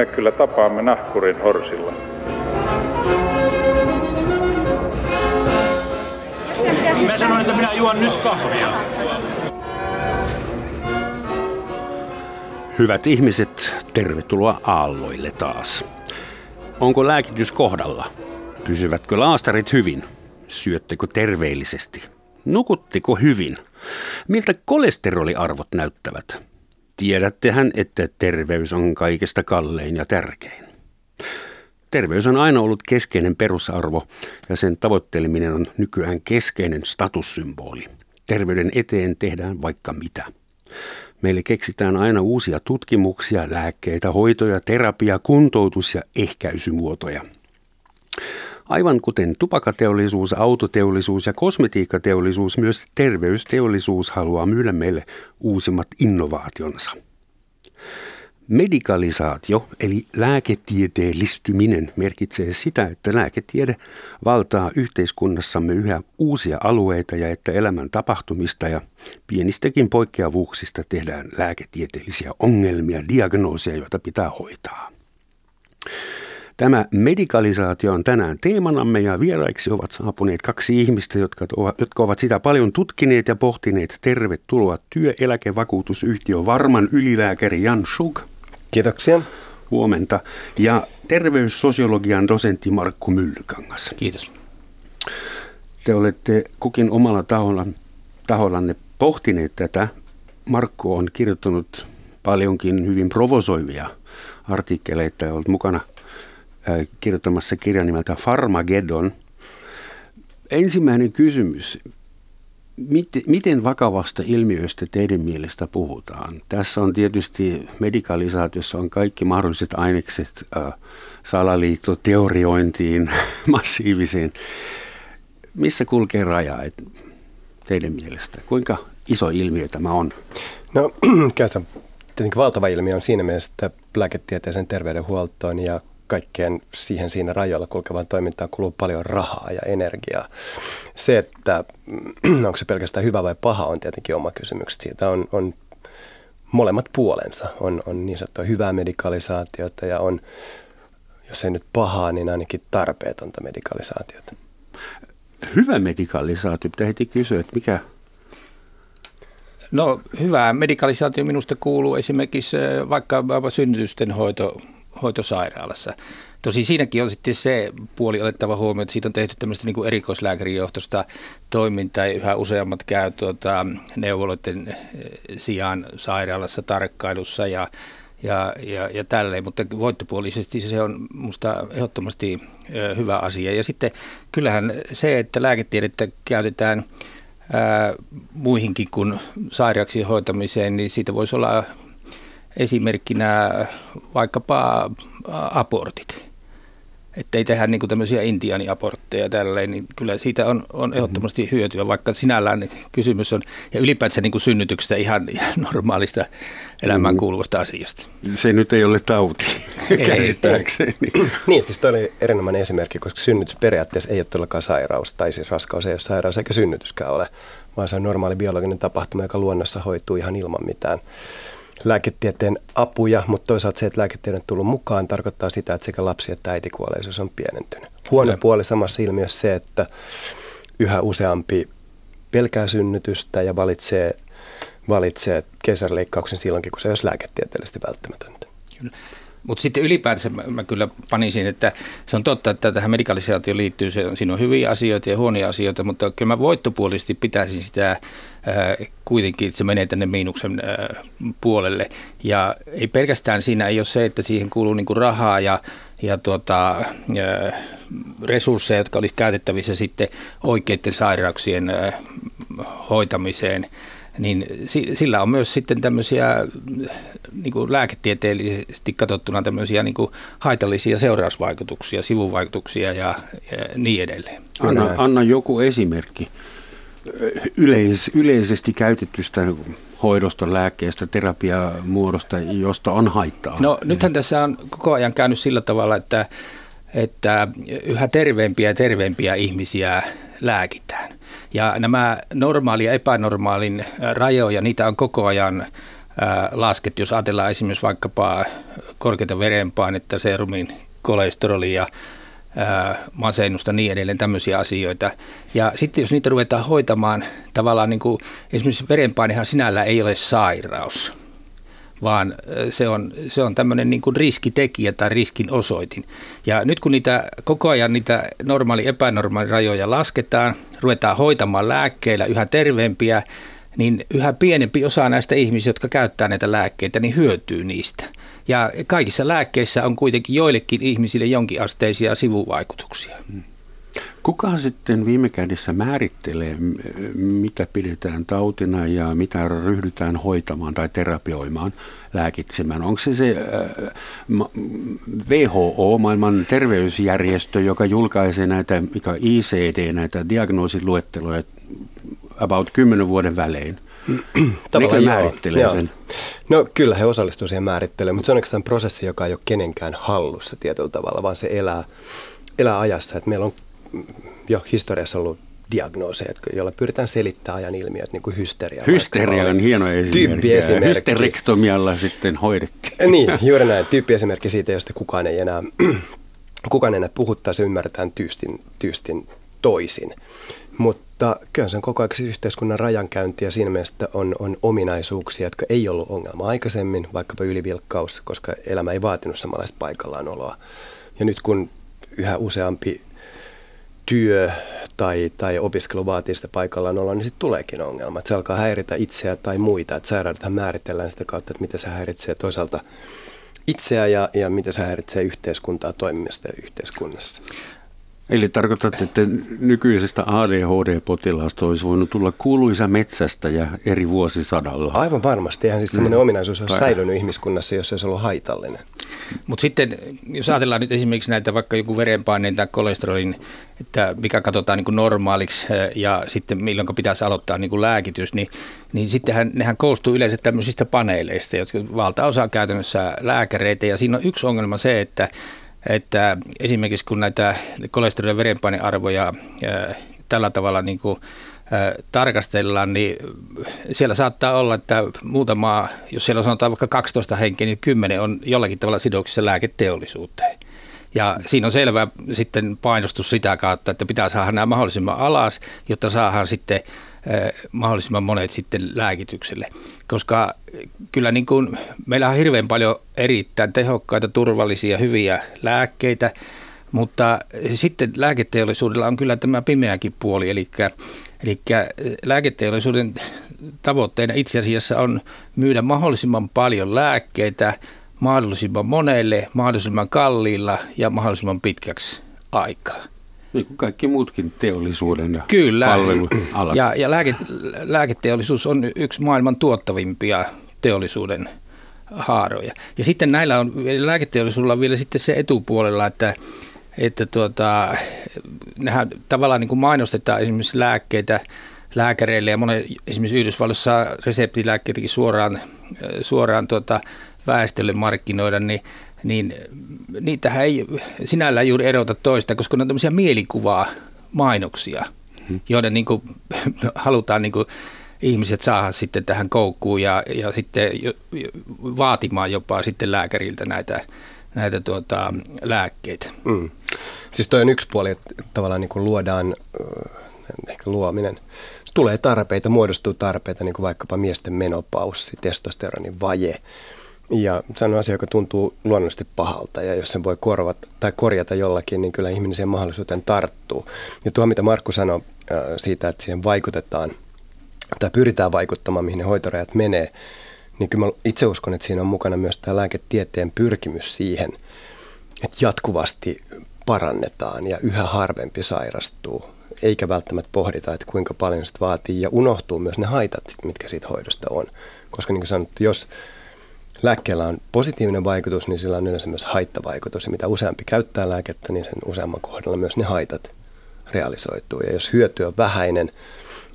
me kyllä tapaamme nahkurin horsilla. Mä sanoin, että minä juon nyt kahvia. Hyvät ihmiset, tervetuloa aalloille taas. Onko lääkitys kohdalla? Pysyvätkö laastarit hyvin? Syöttekö terveellisesti? Nukutteko hyvin? Miltä kolesteroliarvot näyttävät? Tiedättehän, että terveys on kaikesta kallein ja tärkein. Terveys on aina ollut keskeinen perusarvo ja sen tavoitteleminen on nykyään keskeinen statussymboli. Terveyden eteen tehdään vaikka mitä. Meille keksitään aina uusia tutkimuksia, lääkkeitä, hoitoja, terapia, kuntoutus ja ehkäisymuotoja. Aivan kuten tupakateollisuus, autoteollisuus ja kosmetiikkateollisuus, myös terveysteollisuus haluaa myydä meille uusimmat innovaationsa. Medikalisaatio eli lääketieteellistyminen merkitsee sitä, että lääketiede valtaa yhteiskunnassamme yhä uusia alueita ja että elämän tapahtumista ja pienistäkin poikkeavuuksista tehdään lääketieteellisiä ongelmia, diagnooseja, joita pitää hoitaa. Tämä medikalisaatio on tänään teemanamme ja vieraiksi ovat saapuneet kaksi ihmistä, jotka, jotka ovat sitä paljon tutkineet ja pohtineet. Tervetuloa työeläkevakuutusyhtiö Varman ylilääkäri Jan Schug. Kiitoksia. Huomenta. Ja terveyssosiologian dosentti Markku Myllykangas. Kiitos. Te olette kukin omalla taholla, tahollanne pohtineet tätä. Markku on kirjoittanut paljonkin hyvin provosoivia artikkeleita ja ollut mukana kirjoittamassa kirjan nimeltä Farmageddon. Ensimmäinen kysymys miten vakavasta ilmiöstä teidän mielestä puhutaan? Tässä on tietysti medikalisaatiossa on kaikki mahdolliset ainekset salaliitto, teoriointiin, massiiviseen. Missä kulkee raja teidän mielestä? Kuinka iso ilmiö tämä on? No, käytännössä tietenkin valtava ilmiö on siinä mielessä, että lääketieteellisen terveydenhuoltoon ja kaikkeen siihen siinä rajoilla kulkevaan toimintaan kuluu paljon rahaa ja energiaa. Se, että onko se pelkästään hyvä vai paha, on tietenkin oma kysymys. Siitä on, on molemmat puolensa. On, on niin sanottua hyvää medikalisaatiota ja on, jos ei nyt pahaa, niin ainakin tarpeetonta medikalisaatiota. Hyvä medikalisaatio, pitää heti kysyä, että mikä No hyvä medikalisaatio minusta kuuluu esimerkiksi vaikka synnytysten hoito hoitosairaalassa. Tosi siinäkin on sitten se puoli otettava huomioon, että siitä on tehty tämmöistä niin erikoislääkärijohtoista toimintaa ja yhä useammat käy tuota, neuvoloiden eh, sijaan sairaalassa tarkkailussa ja, ja, ja, ja tälleen, mutta voittopuolisesti se on minusta ehdottomasti ö, hyvä asia. Ja sitten kyllähän se, että lääketiedettä käytetään ää, muihinkin kuin sairaaksien hoitamiseen, niin siitä voisi olla esimerkkinä vaikkapa abortit. Että ei tehdä niin tämmöisiä intiaaniabortteja tälleen, niin kyllä siitä on, on ehdottomasti hyötyä, vaikka sinällään kysymys on, ja ylipäätään niin synnytyksestä ihan, ihan normaalista elämään kuuluvasta asiasta. Se nyt ei ole tauti, käsittääkseni. niin, siis toi oli erinomainen esimerkki, koska synnytys periaatteessa ei ole todellakaan sairaus, tai siis raskaus ei ole sairaus, eikä synnytyskään ole, vaan se on normaali biologinen tapahtuma, joka luonnossa hoituu ihan ilman mitään lääketieteen apuja, mutta toisaalta se, että lääketiede on tullut mukaan, tarkoittaa sitä, että sekä lapsi että äitikuolleisuus on pienentynyt. Huono puoli samassa ilmiössä se, että yhä useampi pelkää synnytystä ja valitsee, valitsee kesärileikkauksen silloinkin, kun se olisi lääketieteellisesti välttämätöntä. Kyllä. Mutta sitten ylipäätänsä mä, mä kyllä panisin, että se on totta, että tähän medikalisaatioon liittyy, se, siinä on hyviä asioita ja huonoja asioita, mutta kyllä mä voittopuolisesti pitäisin sitä ää, kuitenkin, että se menee tänne miinuksen ää, puolelle. Ja ei pelkästään siinä ei ole se, että siihen kuuluu niinku rahaa ja, ja tuota, ää, resursseja, jotka olisi käytettävissä sitten oikeiden sairauksien ää, hoitamiseen – niin sillä on myös sitten tämmöisiä niin kuin lääketieteellisesti katsottuna tämmöisiä niin kuin haitallisia seurausvaikutuksia, sivuvaikutuksia ja, ja niin edelleen. Anna, anna joku esimerkki yleis, yleisesti käytettystä hoidosta, lääkkeestä, terapiamuodosta, josta on haittaa? No nythän tässä on koko ajan käynyt sillä tavalla, että, että yhä terveempiä ja terveempiä ihmisiä lääkitään. Ja nämä normaali ja epänormaalin rajoja, niitä on koko ajan lasket, jos ajatellaan esimerkiksi vaikkapa korkeita verenpainetta, serumin kolesterolia, masennusta, niin edelleen, tämmöisiä asioita. Ja sitten jos niitä ruvetaan hoitamaan, tavallaan niin kuin, esimerkiksi verenpainehan sinällä ei ole sairaus, vaan se on, se on tämmöinen niin kuin riskitekijä tai riskin osoitin. Ja nyt kun niitä koko ajan niitä normaali epänormaali rajoja lasketaan, ruvetaan hoitamaan lääkkeillä yhä terveempiä, niin yhä pienempi osa näistä ihmisistä, jotka käyttää näitä lääkkeitä, niin hyötyy niistä. Ja kaikissa lääkkeissä on kuitenkin joillekin ihmisille jonkinasteisia sivuvaikutuksia. Hmm. Kuka sitten viime kädessä määrittelee, mitä pidetään tautina ja mitä ryhdytään hoitamaan tai terapioimaan, lääkitsemään? Onko se se WHO, maailman terveysjärjestö, joka julkaisee näitä mikä ICD, näitä diagnoosiluetteloja about 10 vuoden välein? Tavallaan määrittelee joo. sen? No kyllä he osallistuvat siihen määrittelyyn, mutta se on oikeastaan prosessi, joka ei ole kenenkään hallussa tietyllä tavalla, vaan se elää, elää ajassa. Että meillä on jo historiassa ollut diagnooseja, joilla pyritään selittämään ajan ilmiöt, niin kuin hysteria. Hysteria on hieno esimerkki. Hysterektomialla sitten hoidettiin. Niin, juuri näin. Tyyppiesimerkki siitä, josta kukaan ei enää, kukaan ei enää puhuttaa, se ymmärretään tyystin, tyystin toisin. Mutta kyllä sen koko ajan yhteiskunnan rajankäynti ja siinä mielessä on, on ominaisuuksia, jotka ei ollut ongelma aikaisemmin, vaikkapa ylivilkkaus, koska elämä ei vaatinut samanlaista paikallaanooloa. Ja nyt kun yhä useampi työ tai, tai opiskelu vaatii sitä paikallaan olla, niin sitten tuleekin ongelma. Että se alkaa häiritä itseä tai muita. Että sairaudethan määritellään sitä kautta, että miten se häiritsee toisaalta itseä ja, ja miten se häiritsee yhteiskuntaa toimimista yhteiskunnassa. Eli tarkoitat, että nykyisestä ADHD-potilaasta olisi voinut tulla kuuluisa metsästä ja eri vuosisadalla? Aivan varmasti. Eihän siis sellainen mm. ominaisuus olisi säilynyt ihmiskunnassa, jos se olisi ollut haitallinen. Mutta sitten, jos ajatellaan nyt esimerkiksi näitä vaikka joku verenpaineen tai kolesterolin, että mikä katsotaan niin kuin normaaliksi ja sitten milloin pitäisi aloittaa niin kuin lääkitys, niin, niin sittenhän nehän koostuu yleensä tämmöisistä paneeleista, jotka valtaosa käytännössä lääkäreitä. Ja siinä on yksi ongelma se, että että esimerkiksi kun näitä kolesterolin ja verenpainearvoja tällä tavalla niin kuin, tarkastellaan, niin siellä saattaa olla, että muutama, jos siellä sanotaan vaikka 12 henkeä, niin 10 on jollakin tavalla sidoksissa lääketeollisuuteen. Ja siinä on selvä sitten painostus sitä kautta, että pitää saada nämä mahdollisimman alas, jotta saadaan sitten mahdollisimman monet sitten lääkitykselle. Koska kyllä niin kuin, meillä on hirveän paljon erittäin tehokkaita, turvallisia, hyviä lääkkeitä, mutta sitten lääketeollisuudella on kyllä tämä pimeäkin puoli, eli, eli lääketeollisuuden tavoitteena itse asiassa on myydä mahdollisimman paljon lääkkeitä mahdollisimman monelle, mahdollisimman kalliilla ja mahdollisimman pitkäksi aikaa. Niin kuin kaikki muutkin teollisuuden ja Kyllä. palvelualat. Ja, ja lääke, lääketeollisuus on yksi maailman tuottavimpia teollisuuden haaroja. Ja sitten näillä on, lääketeollisuudella on vielä sitten se etupuolella, että, että tuota, nehän tavallaan niin kuin mainostetaan esimerkiksi lääkkeitä lääkäreille ja monen, esimerkiksi Yhdysvalloissa reseptilääkkeitäkin suoraan, suoraan tuota, väestölle markkinoida, niin niin niitähän ei sinällään juuri erota toista, koska ne on tämmöisiä mielikuvaa mainoksia, hmm. joiden niin kuin, halutaan niin kuin, ihmiset saada sitten tähän koukkuun ja, ja sitten vaatimaan jopa sitten lääkäriltä näitä, näitä tuota, lääkkeitä. Mm. Siis toi on yksi puoli, että tavallaan niin kuin luodaan, ehkä luominen, tulee tarpeita, muodostuu tarpeita, niin kuin vaikkapa miesten menopaussi, testosteronin vaje, ja se on asia, joka tuntuu luonnollisesti pahalta ja jos sen voi korvata tai korjata jollakin, niin kyllä ihminen sen mahdollisuuteen tarttuu. Ja tuo, mitä Markku sanoi äh, siitä, että siihen vaikutetaan tai pyritään vaikuttamaan, mihin ne hoitorajat menee, niin kyllä mä itse uskon, että siinä on mukana myös tämä lääketieteen pyrkimys siihen, että jatkuvasti parannetaan ja yhä harvempi sairastuu, eikä välttämättä pohdita, että kuinka paljon sitä vaatii ja unohtuu myös ne haitat, mitkä siitä hoidosta on. Koska niin kuin sanottu, jos lääkkeellä on positiivinen vaikutus, niin sillä on yleensä myös haittavaikutus. Ja mitä useampi käyttää lääkettä, niin sen useamman kohdalla myös ne haitat realisoituu. Ja jos hyöty on vähäinen,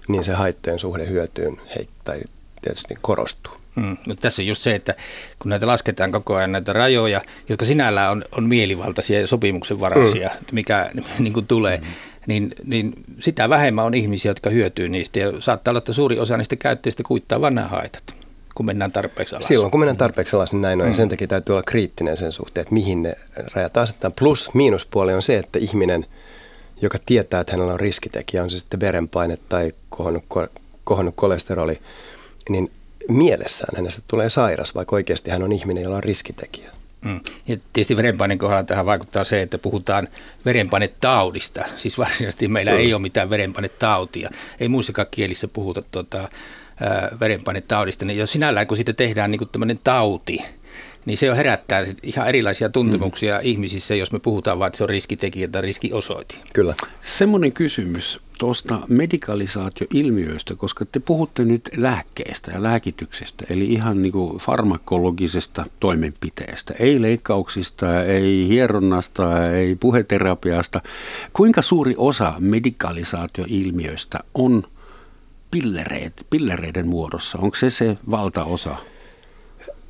niin se haittojen suhde hyötyyn tai tietysti korostuu. Mm, no tässä on just se, että kun näitä lasketaan koko ajan näitä rajoja, jotka sinällään on, on mielivaltaisia ja sopimuksenvaraisia, mm. mikä niin kuin tulee, mm. niin, niin sitä vähemmän on ihmisiä, jotka hyötyy niistä. Ja saattaa olla, että suuri osa niistä käyttäjistä kuittaa vain nämä haitat kun mennään tarpeeksi alas. Silloin kun mennään tarpeeksi alas, niin näin on. Mm. Ja sen takia täytyy olla kriittinen sen suhteen, että mihin ne rajat asetetaan. Plus, miinuspuoli on se, että ihminen, joka tietää, että hänellä on riskitekijä, on se sitten verenpaine tai kohonnut, kohonnut kolesteroli, niin mielessään hänestä tulee sairas, vaikka oikeasti hän on ihminen, jolla on riskitekijä. Mm. Ja tietysti verenpaineen kohdalla tähän vaikuttaa se, että puhutaan verenpainetaudista. Siis varsinaisesti meillä mm. ei ole mitään verenpainetautia. Ei muissakaan kielissä puhuta tuota, verenpainetaudista. Niin jos sinällään, kun siitä tehdään niin tämmöinen tauti, niin se on herättää ihan erilaisia tuntemuksia mm. ihmisissä, jos me puhutaan vain, että se on riskitekijä tai riskiosoite. Kyllä. Semmoinen kysymys tuosta medikalisaatioilmiöistä, koska te puhutte nyt lääkkeestä ja lääkityksestä, eli ihan niin kuin farmakologisesta toimenpiteestä, ei leikkauksista, ei hieronnasta, ei puheterapiasta. Kuinka suuri osa medikalisaatioilmiöistä on pillereet, pillereiden muodossa? Onko se se valtaosa?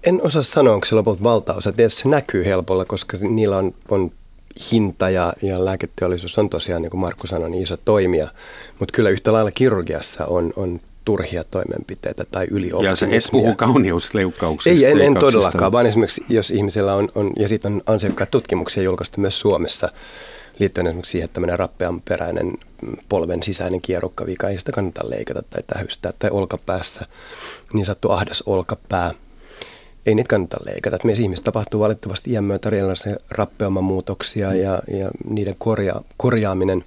En osaa sanoa, onko se lopulta valtaosa. Tietysti se näkyy helpolla, koska niillä on, on hinta ja, ja lääketeollisuus on tosiaan, niin kuin Markku sanoi, niin iso toimija. Mutta kyllä yhtä lailla kirurgiassa on, on turhia toimenpiteitä tai ylioptimismia. Ja se puhu kauneusleikkauksista. Ei, en, en todellakaan, vaan esimerkiksi jos ihmisellä on, on ja siitä on ansiokkaita tutkimuksia julkaistu myös Suomessa, liittyen esimerkiksi siihen, että tämmöinen rappean peräinen polven sisäinen kierrukkavika, ei sitä kannata leikata tai tähystää, tai olkapäässä niin sattu ahdas olkapää – ei niitä kannata leikata. Meissä ihmistä tapahtuu valitettavasti iän myötä erilaisia rappeumamuutoksia ja, ja niiden korja, korjaaminen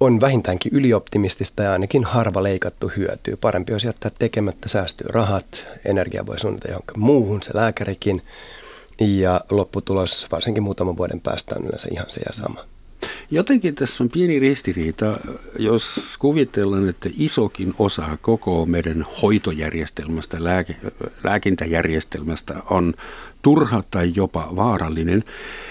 on vähintäänkin ylioptimistista ja ainakin harva leikattu hyötyy. Parempi olisi jättää tekemättä, säästyy rahat, energia voi suunnata johonkin muuhun, se lääkärikin. Ja lopputulos varsinkin muutaman vuoden päästä on yleensä ihan se ja sama. Jotenkin tässä on pieni ristiriita, jos kuvitellaan, että isokin osa koko meidän hoitojärjestelmästä, lääke, lääkintäjärjestelmästä on turha tai jopa vaarallinen,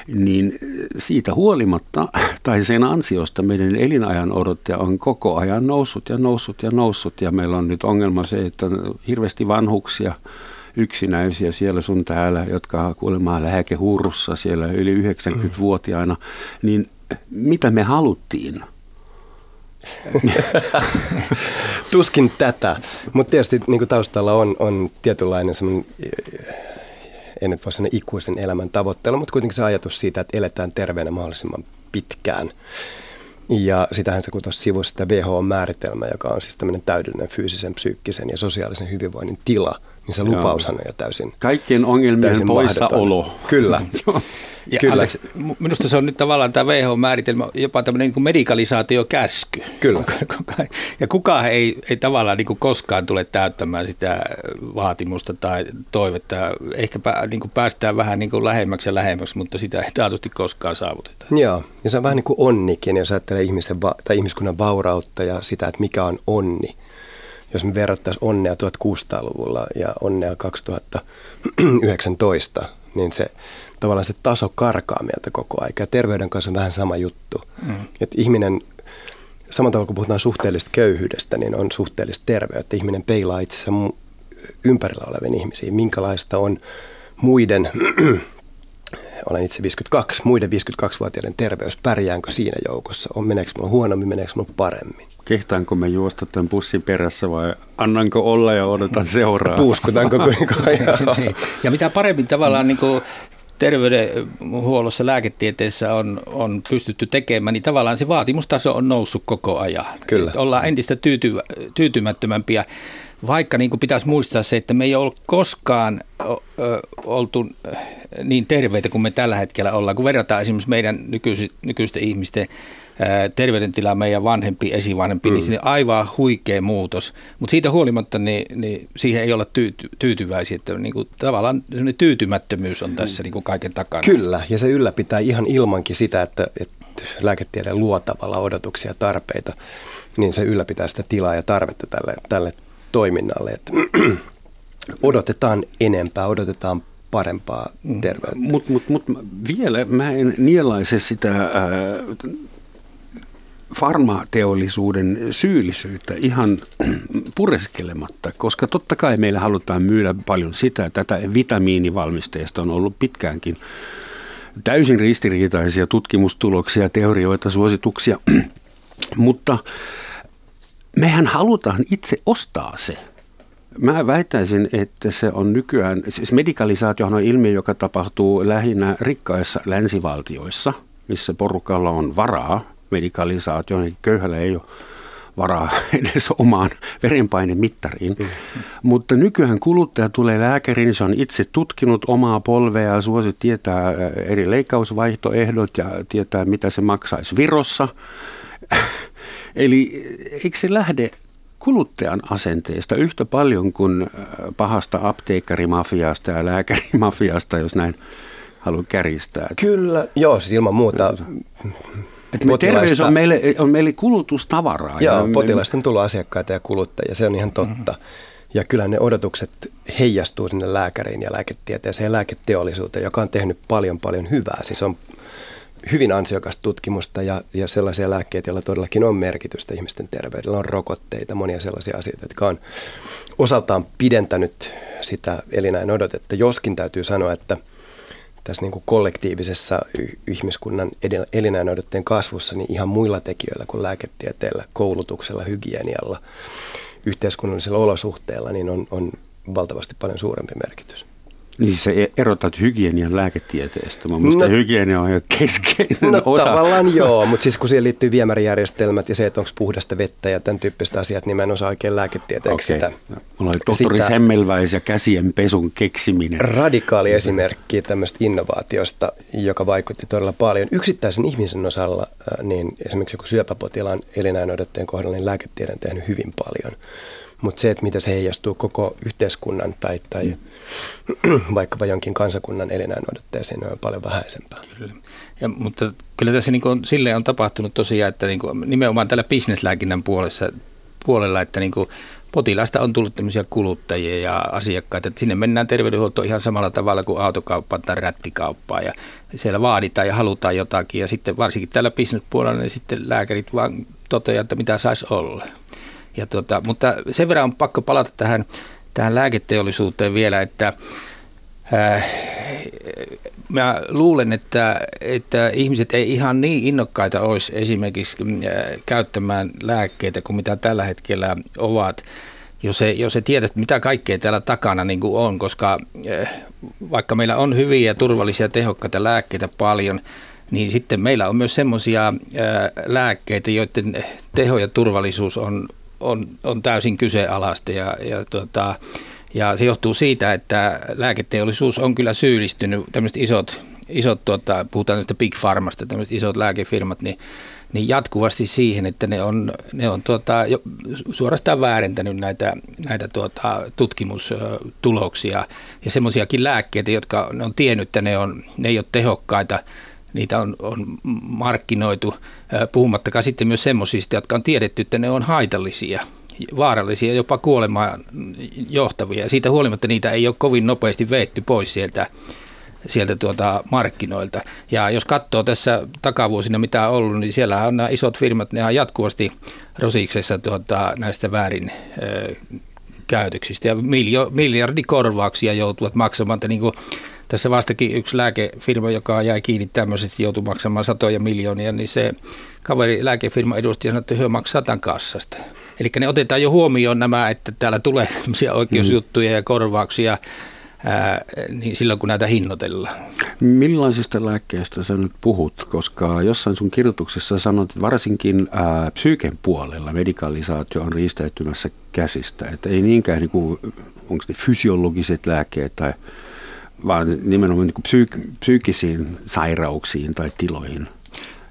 niin siitä huolimatta tai sen ansiosta meidän elinajan odottaja on koko ajan noussut ja noussut ja noussut ja meillä on nyt ongelma se, että hirveästi vanhuksia, yksinäisiä siellä sun täällä, jotka kuulemaan lääkehuurussa siellä yli 90-vuotiaana, niin mitä me haluttiin? Tuskin tätä, mutta tietysti niin taustalla on, on tietynlainen semmoinen, en nyt voi sanoa ikuisen elämän tavoittelu, mutta kuitenkin se ajatus siitä, että eletään terveenä mahdollisimman pitkään. Ja sitähän se tuossa sivussa sitä WHO-määritelmä, joka on siis tämmöinen täydellinen fyysisen, psyykkisen ja sosiaalisen hyvinvoinnin tila, niin se lupaushan on jo täysin Kaikkien ongelmien poissaolo. Kyllä. Ja Kyllä. Anteeksi, minusta se on nyt tavallaan tämä WHO-määritelmä jopa tämmöinen niin medikalisaatiokäsky. Kyllä. Ja kukaan ei, ei tavallaan niin kuin koskaan tule täyttämään sitä vaatimusta tai toivetta. Ehkä niin kuin päästään vähän niin kuin lähemmäksi ja lähemmäksi, mutta sitä ei taatusti koskaan saavuteta. Joo, ja se on vähän niin kuin onnikin, jos ajattelee ihmisen va- tai ihmiskunnan vaurautta ja sitä, että mikä on onni jos me verrattaisiin onnea 1600-luvulla ja onnea 2019, niin se tavallaan se taso karkaa meiltä koko aika. Ja terveyden kanssa on vähän sama juttu. Mm. Että ihminen, samalla tavalla kun puhutaan suhteellisesta köyhyydestä, niin on suhteellista terveyttä. Ihminen peilaa itsensä ympärillä oleviin ihmisiin. Minkälaista on muiden, olen itse 52, muiden 52-vuotiaiden terveys, pärjäänkö siinä joukossa? On, meneekö minulla huonommin, meneekö minulla paremmin? Kehtaanko me juosta tämän bussin perässä vai annanko olla ja odotan seuraa? Puuskutaanko kuinka? Niin. ja mitä paremmin tavallaan niin kuin terveydenhuollossa, lääketieteessä on, on pystytty tekemään, niin tavallaan se vaatimustaso on noussut koko ajan. Kyllä. Ollaan entistä tyyty, tyytymättömämpiä, vaikka niin kuin pitäisi muistaa se, että me ei ole koskaan oltu niin terveitä kuin me tällä hetkellä ollaan. Kun verrataan esimerkiksi meidän nykyisten ihmisten terveydentila meidän vanhempi, esivanhempi, niin mm. niin on aivan huikea muutos. Mutta siitä huolimatta niin, niin siihen ei olla tyyty, tyytyväisiä, että niin kuin, tavallaan tyytymättömyys on tässä niin kuin kaiken takana. Kyllä, ja se ylläpitää ihan ilmankin sitä, että, että lääketiede luo tavalla odotuksia ja tarpeita, niin se ylläpitää sitä tilaa ja tarvetta tälle, tälle toiminnalle. Että odotetaan enempää, odotetaan parempaa mm. terveyttä. Mutta mut, mut, vielä mä en nielaise sitä ää, farmateollisuuden syyllisyyttä ihan pureskelematta, koska totta kai meillä halutaan myydä paljon sitä. Tätä vitamiinivalmisteista on ollut pitkäänkin täysin ristiriitaisia tutkimustuloksia, teorioita, suosituksia, mutta mehän halutaan itse ostaa se Mä väittäisin, että se on nykyään, siis medikalisaatio on ilmiö, joka tapahtuu lähinnä rikkaissa länsivaltioissa, missä porukalla on varaa medikalisaatioon, niin köyhällä ei ole varaa edes omaan verenpainemittariin. Mm. Mutta nykyään kuluttaja tulee lääkäriin, se on itse tutkinut omaa polvea suosi tietää eri leikkausvaihtoehdot ja tietää mitä se maksaisi Virossa. Eli eikö se lähde kuluttajan asenteesta yhtä paljon kuin pahasta apteekkarimafiasta ja lääkärimafiasta, jos näin haluan kärjistää. Kyllä, joo, siis ilman muuta että me terveys on meille, on meille kulutustavaraa. Joo, ja potilaisten tulo asiakkaita ja kuluttajia, se on ihan totta. Mm-hmm. Ja kyllä ne odotukset heijastuu sinne lääkäriin ja lääketieteeseen ja lääketeollisuuteen, joka on tehnyt paljon paljon hyvää. Siis on hyvin ansiokasta tutkimusta ja, ja sellaisia lääkkeitä, joilla todellakin on merkitystä ihmisten terveydellä. On rokotteita, monia sellaisia asioita, jotka on osaltaan pidentänyt sitä elinajan odotetta. Joskin täytyy sanoa, että – tässä niin kuin kollektiivisessa ihmiskunnan elinajanodotteen kasvussa niin ihan muilla tekijöillä kuin lääketieteellä, koulutuksella, hygienialla, yhteiskunnallisilla olosuhteilla, niin on, on valtavasti paljon suurempi merkitys. Niin se erotat hygienian lääketieteestä. Mä muista no, hygienia on jo keskeinen no, osa. tavallaan joo, mutta siis kun siihen liittyy viemärijärjestelmät ja se, että onko puhdasta vettä ja tämän tyyppiset asiat, niin mä en osaa oikein lääketieteeksi okay. sitä. Mulla oli tohtori sitä Semmelväis ja käsien pesun keksiminen. Radikaali esimerkki tämmöistä innovaatiosta, joka vaikutti todella paljon. Yksittäisen ihmisen osalla, äh, niin esimerkiksi joku syöpäpotilaan elinainodotteen kohdalla, niin lääketiede on tehnyt hyvin paljon mutta se, että mitä se heijastuu koko yhteiskunnan tai, tai mm. vaikkapa jonkin kansakunnan elinajanodotteeseen, on paljon vähäisempää. Kyllä. Ja, mutta kyllä tässä niin kuin, silleen on tapahtunut tosiaan, että niin kuin, nimenomaan tällä bisneslääkinnän puolessa, puolella, että niin kuin, potilaista on tullut tämmöisiä kuluttajia ja asiakkaita, että sinne mennään terveydenhuoltoon ihan samalla tavalla kuin autokauppaan tai rättikauppaan ja siellä vaaditaan ja halutaan jotakin ja sitten varsinkin tällä bisnespuolella niin sitten lääkärit vaan toteavat, että mitä saisi olla. Ja tota, mutta sen verran on pakko palata tähän, tähän lääketeollisuuteen vielä, että äh, mä luulen, että, että ihmiset ei ihan niin innokkaita olisi esimerkiksi äh, käyttämään lääkkeitä kuin mitä tällä hetkellä ovat. Jos se, jos se tietäisi, mitä kaikkea täällä takana niin kuin on, koska äh, vaikka meillä on hyviä, turvallisia, tehokkaita lääkkeitä paljon, niin sitten meillä on myös semmoisia äh, lääkkeitä, joiden teho ja turvallisuus on on, on täysin kyseenalaista ja, ja, tota, ja se johtuu siitä, että lääketeollisuus on kyllä syyllistynyt, tämmöiset isot, isot tuota, puhutaan näistä big pharmasta, tämmöiset isot lääkefirmat, niin, niin jatkuvasti siihen, että ne on, ne on tuota, jo, suorastaan väärentänyt näitä, näitä tuota, tutkimustuloksia ja semmoisiakin lääkkeitä, jotka ne on tiennyt, että ne, on, ne ei ole tehokkaita, niitä on, on markkinoitu, puhumattakaan sitten myös semmoisista, jotka on tiedetty, että ne on haitallisia, vaarallisia, jopa kuolemaan johtavia. Siitä huolimatta niitä ei ole kovin nopeasti veetty pois sieltä, sieltä tuota markkinoilta. Ja jos katsoo tässä takavuosina mitä on ollut, niin siellä on nämä isot firmat, ne on jatkuvasti rosiksessa tuota, näistä väärin käytöksistä ja miljo, miljardikorvauksia joutuvat maksamaan. Niin kuin tässä vastakin yksi lääkefirma, joka jäi kiinni tämmöisesti, joutui maksamaan satoja miljoonia, niin se kaveri lääkefirma edustaja sanoi, että hyö maksaa tämän kassasta. Eli ne otetaan jo huomioon nämä, että täällä tulee tämmöisiä oikeusjuttuja ja korvauksia ää, niin silloin, kun näitä hinnoitellaan. Millaisista lääkkeistä sä nyt puhut? Koska jossain sun kirjoituksessa sanot, että varsinkin ää, psyyken puolella medikalisaatio on riistäytymässä käsistä. Että ei niinkään, niin kuin, onko ne fysiologiset lääkkeet tai vaan nimenomaan niin psyyk- psyykkisiin sairauksiin tai tiloihin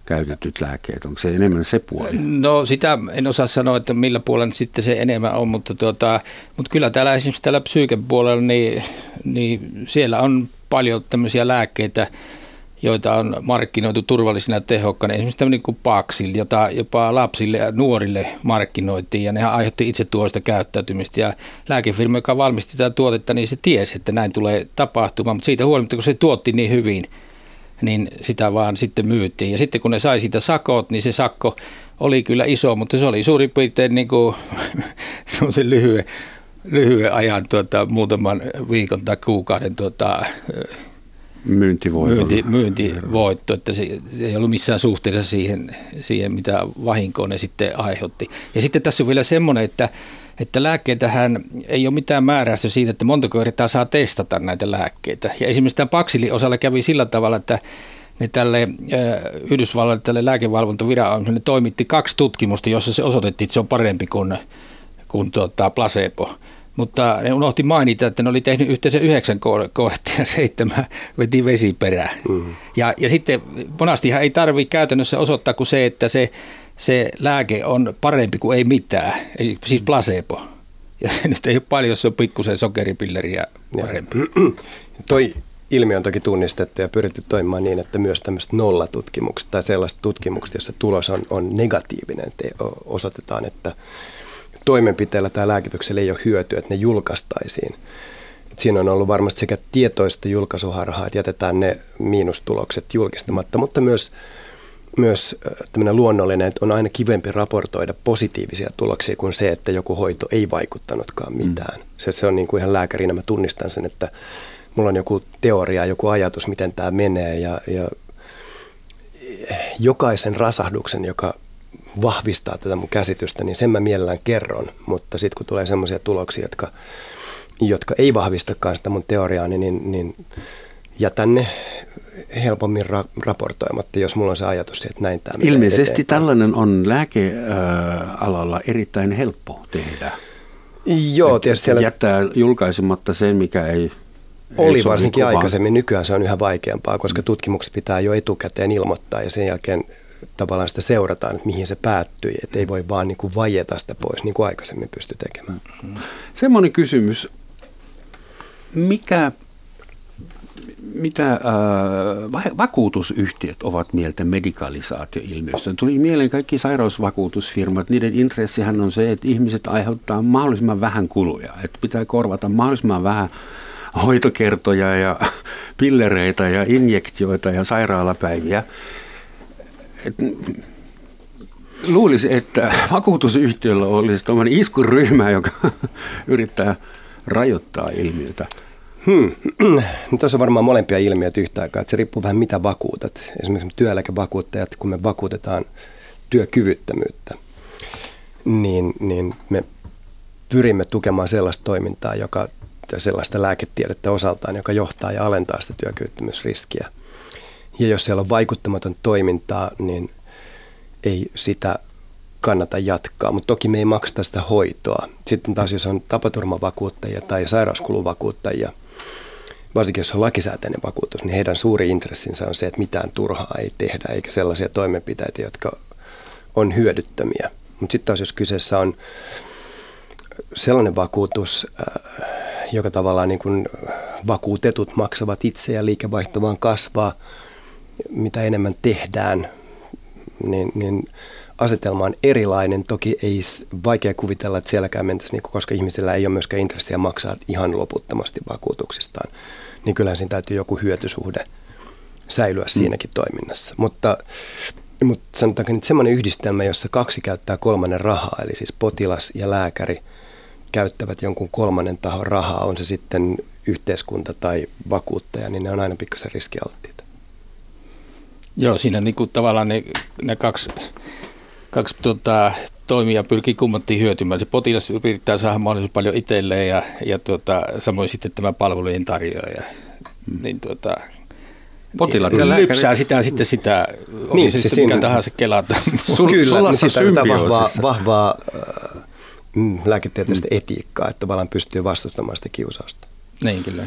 käytetyt lääkkeet? Onko se enemmän se puoli? No sitä en osaa sanoa, että millä puolella sitten se enemmän on, mutta, tuota, mutta kyllä täällä esimerkiksi täällä psyyken puolella, niin, niin siellä on paljon tämmöisiä lääkkeitä, joita on markkinoitu turvallisina tehokkaina. Esimerkiksi tämmöinen kuin Paxil, jota jopa lapsille ja nuorille markkinoitiin ja nehän aiheutti itse tuosta käyttäytymistä. Ja lääkefirma, joka valmisti tätä tuotetta, niin se tiesi, että näin tulee tapahtumaan, mutta siitä huolimatta, kun se tuotti niin hyvin, niin sitä vaan sitten myytiin. Ja sitten kun ne sai siitä sakot, niin se sakko oli kyllä iso, mutta se oli suurin piirtein niin kuin se lyhyen, lyhyen ajan, tuota, muutaman viikon tai kuukauden tuota, myyntivoitto. Myynti, myyntivoitto, että se, se ei ollut missään suhteessa siihen, siihen, mitä vahinkoa ne sitten aiheutti. Ja sitten tässä on vielä semmoinen, että että lääkkeitähän ei ole mitään määräystä siitä, että montako kertaa saa testata näitä lääkkeitä. Ja esimerkiksi tämä Paksilin osalla kävi sillä tavalla, että ne tälle Yhdysvallalle tälle lääkevalvontaviranomaiselle toimitti kaksi tutkimusta, jossa se osoitettiin, että se on parempi kuin, kuin tuota placebo. Mutta ne unohti mainita, että ne oli tehnyt yhteensä yhdeksän koetta ja seitsemän veti vesiperää. Mm. Ja, ja sitten monastihan ei tarvitse käytännössä osoittaa kuin se, että se, se lääke on parempi kuin ei mitään, eli siis placebo. Ja se nyt ei ole paljon, se on pikkusen sokeripilleriä parempi. Toi ilmiö on toki tunnistettu ja pyritty toimimaan niin, että myös tämmöistä nollatutkimukset tai sellaiset tutkimukset, jossa tulos on, on negatiivinen, te, osoitetaan, että toimenpiteellä tai lääkityksellä ei ole hyötyä, että ne julkaistaisiin. Et siinä on ollut varmasti sekä tietoista julkaisuharhaa, että jätetään ne miinustulokset julkistamatta, mutta myös myös tämmöinen luonnollinen, että on aina kivempi raportoida positiivisia tuloksia kuin se, että joku hoito ei vaikuttanutkaan mitään. Mm. Se, se on niin kuin ihan lääkärinä, mä tunnistan sen, että mulla on joku teoria, joku ajatus, miten tämä menee ja, ja jokaisen rasahduksen, joka vahvistaa tätä mun käsitystä, niin sen mä mielellään kerron, mutta sitten kun tulee semmoisia tuloksia, jotka, jotka ei vahvistakaan sitä mun teoriaa, niin, niin, niin jätän ne helpommin ra- raportoimatta, jos mulla on se ajatus, että näin tämä Ilmeisesti eteenpäin. tällainen on lääkealalla erittäin helppo tehdä. Joo, tietysti siellä... Jättää julkaisematta sen, mikä ei oli varsinkin kuvaan. aikaisemmin, nykyään se on yhä vaikeampaa, koska tutkimukset pitää jo etukäteen ilmoittaa ja sen jälkeen tavallaan sitä seurataan, että mihin se päättyi, että ei voi vaan niin kuin vajeta sitä pois, niin kuin aikaisemmin pysty tekemään. Semmoinen kysymys, mikä, mitä äh, vakuutusyhtiöt ovat mieltä medikalisaatioilmiöstä? Tuli mieleen kaikki sairausvakuutusfirmat, niiden intressihän on se, että ihmiset aiheuttaa mahdollisimman vähän kuluja, että pitää korvata mahdollisimman vähän hoitokertoja ja pillereitä ja injektioita ja sairaalapäiviä. Et, luulisi, että vakuutusyhtiöllä olisi tämmöinen iskuryhmä, joka yrittää rajoittaa ilmiötä. Hmm. No, tässä on varmaan molempia ilmiöitä yhtä aikaa. Että se riippuu vähän mitä vakuutat. Esimerkiksi työeläkevakuuttajat, kun me vakuutetaan työkyvyttömyyttä, niin, niin me pyrimme tukemaan sellaista toimintaa, joka sellaista lääketiedettä osaltaan, joka johtaa ja alentaa sitä työkyvyttömyysriskiä. Ja jos siellä on vaikuttamaton toimintaa, niin ei sitä kannata jatkaa, mutta toki me ei makseta sitä hoitoa. Sitten taas jos on tapaturmavakuuttajia tai sairauskuluvakuuttajia, varsinkin jos on lakisääteinen vakuutus, niin heidän suuri intressinsä on se, että mitään turhaa ei tehdä, eikä sellaisia toimenpiteitä, jotka on hyödyttömiä. Mutta sitten taas jos kyseessä on sellainen vakuutus, äh, joka tavallaan niin kuin vakuutetut maksavat itse ja liikevaihto vaan kasvaa, mitä enemmän tehdään, niin, niin asetelma on erilainen. Toki ei vaikea kuvitella, että sielläkään mentäisiin, niin koska ihmisillä ei ole myöskään intressiä maksaa ihan loputtomasti vakuutuksistaan. Niin kyllähän siinä täytyy joku hyötysuhde säilyä mm. siinäkin toiminnassa. Mutta, mutta sanotaanko nyt semmoinen yhdistelmä, jossa kaksi käyttää kolmannen rahaa, eli siis potilas ja lääkäri – käyttävät jonkun kolmannen tahon rahaa, on se sitten yhteiskunta tai vakuuttaja, niin ne on aina pikkasen riskialttiita. Joo, siinä niin kuin tavallaan ne, ne kaksi, kaksi tota, toimia pyrkii kummattiin hyötymään. Se potilas yrittää saada mahdollisimman paljon itselleen ja, ja tuota, samoin sitten tämä palvelujen tarjoaja. Mm. Niin, tuota, Potilaat ja. Lypsää sitä sitten sitä, niin, se sitten mikä tahansa kelata. Sul, Kyllä, sulla niin sitä vahvaa, vahvaa äh, mm, lääketieteellistä mm. etiikkaa, että tavallaan pystyy vastustamaan sitä kiusausta. Niin kyllä.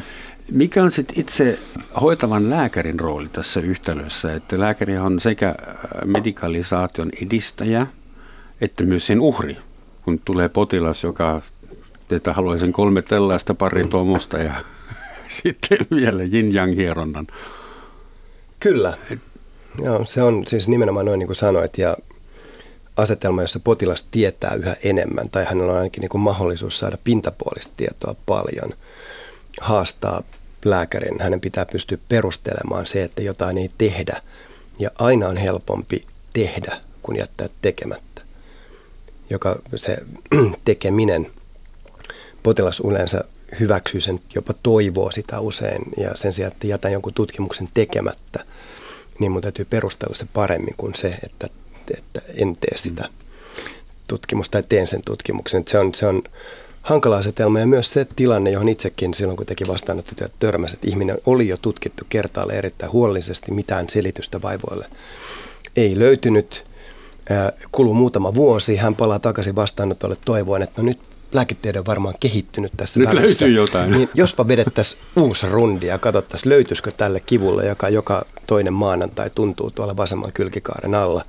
Mikä on sitten itse hoitavan lääkärin rooli tässä yhtälössä? Että lääkäri on sekä äh, medikalisaation edistäjä että myös sen uhri, kun tulee potilas, joka että haluaisin kolme tällaista pari tuommoista ja sitten vielä yin-yang hieronnan. Kyllä. Joo, se on siis nimenomaan noin niin kuin sanoit ja asetelma, jossa potilas tietää yhä enemmän tai hänellä on ainakin niin kuin mahdollisuus saada pintapuolista tietoa paljon, haastaa lääkärin. Hänen pitää pystyä perustelemaan se, että jotain ei tehdä ja aina on helpompi tehdä kuin jättää tekemättä. Joka se tekeminen, potilas yleensä hyväksyy sen, jopa toivoo sitä usein ja sen sijaan, että jätän jonkun tutkimuksen tekemättä, niin mun täytyy perustella se paremmin kuin se, että, että en tee sitä tutkimusta tai teen sen tutkimuksen. Että se on, se on hankala asetelma ja myös se tilanne, johon itsekin silloin kun teki vastaanottotyöt törmäsi, että ihminen oli jo tutkittu kertaalle erittäin huolellisesti, mitään selitystä vaivoille ei löytynyt. Kuluu muutama vuosi, hän palaa takaisin vastaanotolle toivoen, että no nyt lääketiede on varmaan kehittynyt tässä Nyt välissä. löytyy jotain. Niin jospa vedettäisiin uusi rundi ja katsottaisiin, löytyisikö tälle kivulle, joka joka toinen maanantai tuntuu tuolla vasemmalla kylkikaaren alla,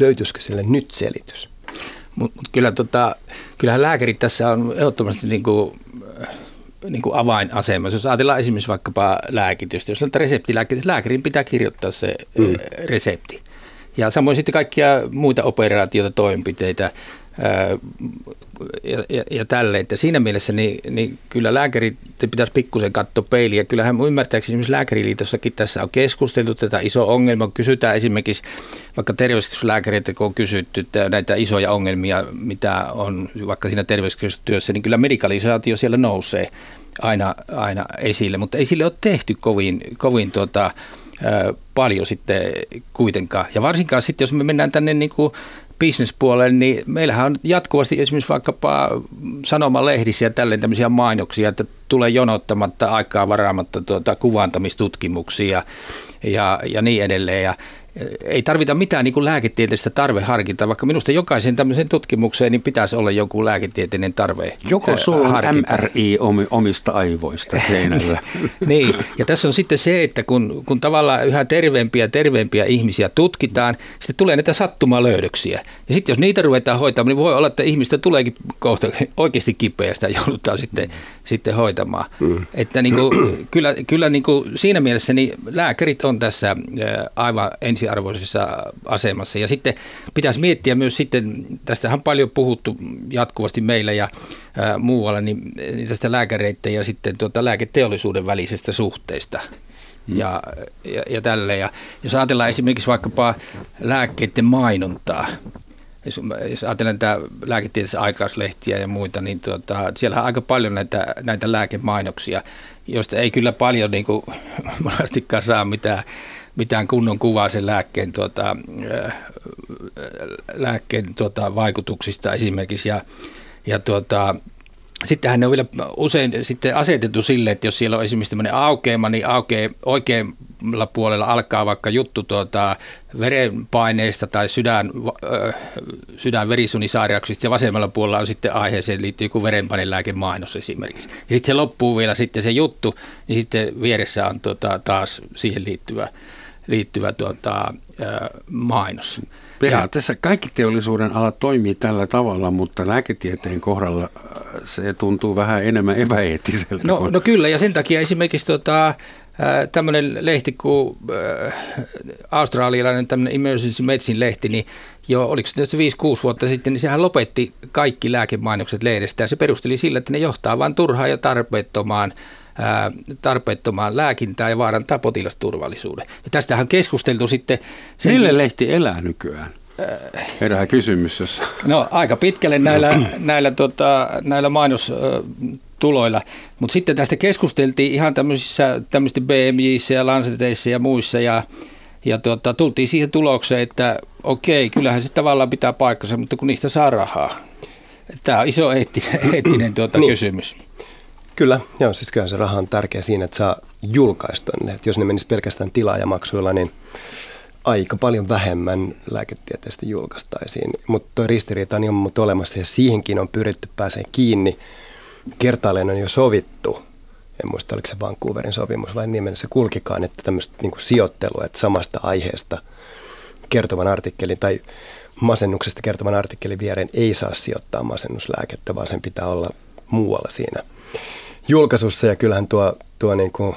löytyisikö sille nyt selitys? Mutta mut kyllä, tota, kyllähän lääkärit tässä on ehdottomasti niin kuin, niin kuin avainasemassa. Jos ajatellaan esimerkiksi vaikkapa lääkitystä, jos sanotaan reseptilääkettä, lääkärin pitää kirjoittaa se mm. resepti. Ja samoin sitten kaikkia muita operaatioita, toimenpiteitä, ja, ja, ja tälleen. Että siinä mielessä niin, niin kyllä lääkärit pitäisi pikkusen katsoa peiliä. Kyllähän ymmärtääkseni esimerkiksi Lääkäriliitossakin tässä on keskusteltu tätä iso ongelma. Kysytään esimerkiksi vaikka terveyskeskuslääkäreitä, kun on kysytty näitä isoja ongelmia, mitä on vaikka siinä terveyskeskustyössä, niin kyllä medikalisaatio siellä nousee aina, aina esille, mutta ei sille ole tehty kovin, kovin tuota, paljon sitten kuitenkaan. Ja varsinkaan sitten, jos me mennään tänne niin kuin bisnespuolelle, niin meillähän on jatkuvasti esimerkiksi vaikkapa sanomalehdissä ja tälleen tämmöisiä mainoksia, että tulee jonottamatta aikaa varaamatta tuota kuvantamistutkimuksiä ja, ja niin edelleen. Ja ei tarvita mitään niin kuin lääketieteellistä tarveharkintaa, vaikka minusta jokaisen tämmöisen tutkimukseen niin pitäisi olla joku lääketieteellinen tarve Joko sulla on MRI omista aivoista seinällä. niin, ja tässä on sitten se, että kun, kun tavallaan yhä terveempiä ja terveempiä ihmisiä tutkitaan, sitten tulee näitä sattumalöydöksiä. Ja sitten jos niitä ruvetaan hoitamaan, niin voi olla, että ihmistä tuleekin kohta oikeasti kipeästä ja joudutaan sitten, mm. sitten hoitamaan. Mm. Että niin kuin, kyllä, kyllä niin kuin siinä mielessä niin lääkärit on tässä aivan ensin ensiarvoisessa asemassa. Ja sitten pitäisi miettiä myös sitten, tästähän on paljon puhuttu jatkuvasti meillä ja ää, muualla, niin, niin tästä lääkäreiden ja sitten tuota lääketeollisuuden välisestä suhteista. Hmm. Ja, ja, ja tälle. Ja jos ajatellaan esimerkiksi vaikkapa lääkkeiden mainontaa, jos, jos ajatellaan tämä lääketieteellisiä aikauslehtiä ja muita, niin tuota, siellä on aika paljon näitä, näitä lääkemainoksia, joista ei kyllä paljon niin kuin, monastikaan saa mitään mitään kunnon kuvaa sen lääkkeen, tuota, äh, lääkkeen tuota, vaikutuksista esimerkiksi. Ja, ja tuota, Sittenhän ne on vielä usein sitten asetettu sille, että jos siellä on esimerkiksi tämmöinen aukeama, niin aukee oikealla puolella alkaa vaikka juttu tuota verenpaineista tai sydän, äh, sydänverisuonisairauksista ja vasemmalla puolella on sitten aiheeseen liittyy joku verenpainelääkemainos esimerkiksi. Ja sitten se loppuu vielä sitten se juttu, niin sitten vieressä on tuota, taas siihen liittyvä liittyvä tuota, mainos. Periaatteessa kaikki teollisuuden alat toimii tällä tavalla, mutta lääketieteen kohdalla se tuntuu vähän enemmän epäeettiseltä. No, no kyllä, ja sen takia esimerkiksi tota, tämmöinen lehti kuin äh, australialainen tämmöinen Emergency Medicine lehti, niin jo oliko se 5-6 vuotta sitten, niin sehän lopetti kaikki lääkemainokset lehdestä ja se perusteli sillä, että ne johtaa vain turhaan ja tarpeettomaan tarpeettomaan lääkintään ja vaarantaa potilasturvallisuuden. Ja tästähän on keskusteltu sitten... Sen... Mille lehti elää nykyään? Herää kysymys, jos... No aika pitkälle näillä, näillä, tota, näillä mainostuloilla, mutta sitten tästä keskusteltiin ihan tämmöisissä, tämmöisissä BMJissä ja Lanceteissa ja muissa ja, ja tota, tultiin siihen tulokseen, että okei, kyllähän se tavallaan pitää paikkansa, mutta kun niistä saa rahaa. Tämä on iso eettinen, eettinen tuota niin. kysymys. Kyllä, joo, siis kyllä se raha on tärkeä siinä, että saa julkaista ne. Että jos ne menis pelkästään tilaajamaksuilla, niin aika paljon vähemmän lääketieteestä julkaistaisiin. Mutta tuo ristiriita on ilman olemassa ja siihenkin on pyritty pääseen kiinni. Kertaalleen on jo sovittu, en muista oliko se Vancouverin sopimus vai nimen se kulkikaan, että tämmöistä niin sijoittelua, että samasta aiheesta kertovan artikkelin tai masennuksesta kertovan artikkelin viereen ei saa sijoittaa masennuslääkettä, vaan sen pitää olla muualla siinä julkaisussa ja kyllähän tuo, tuo niin kuin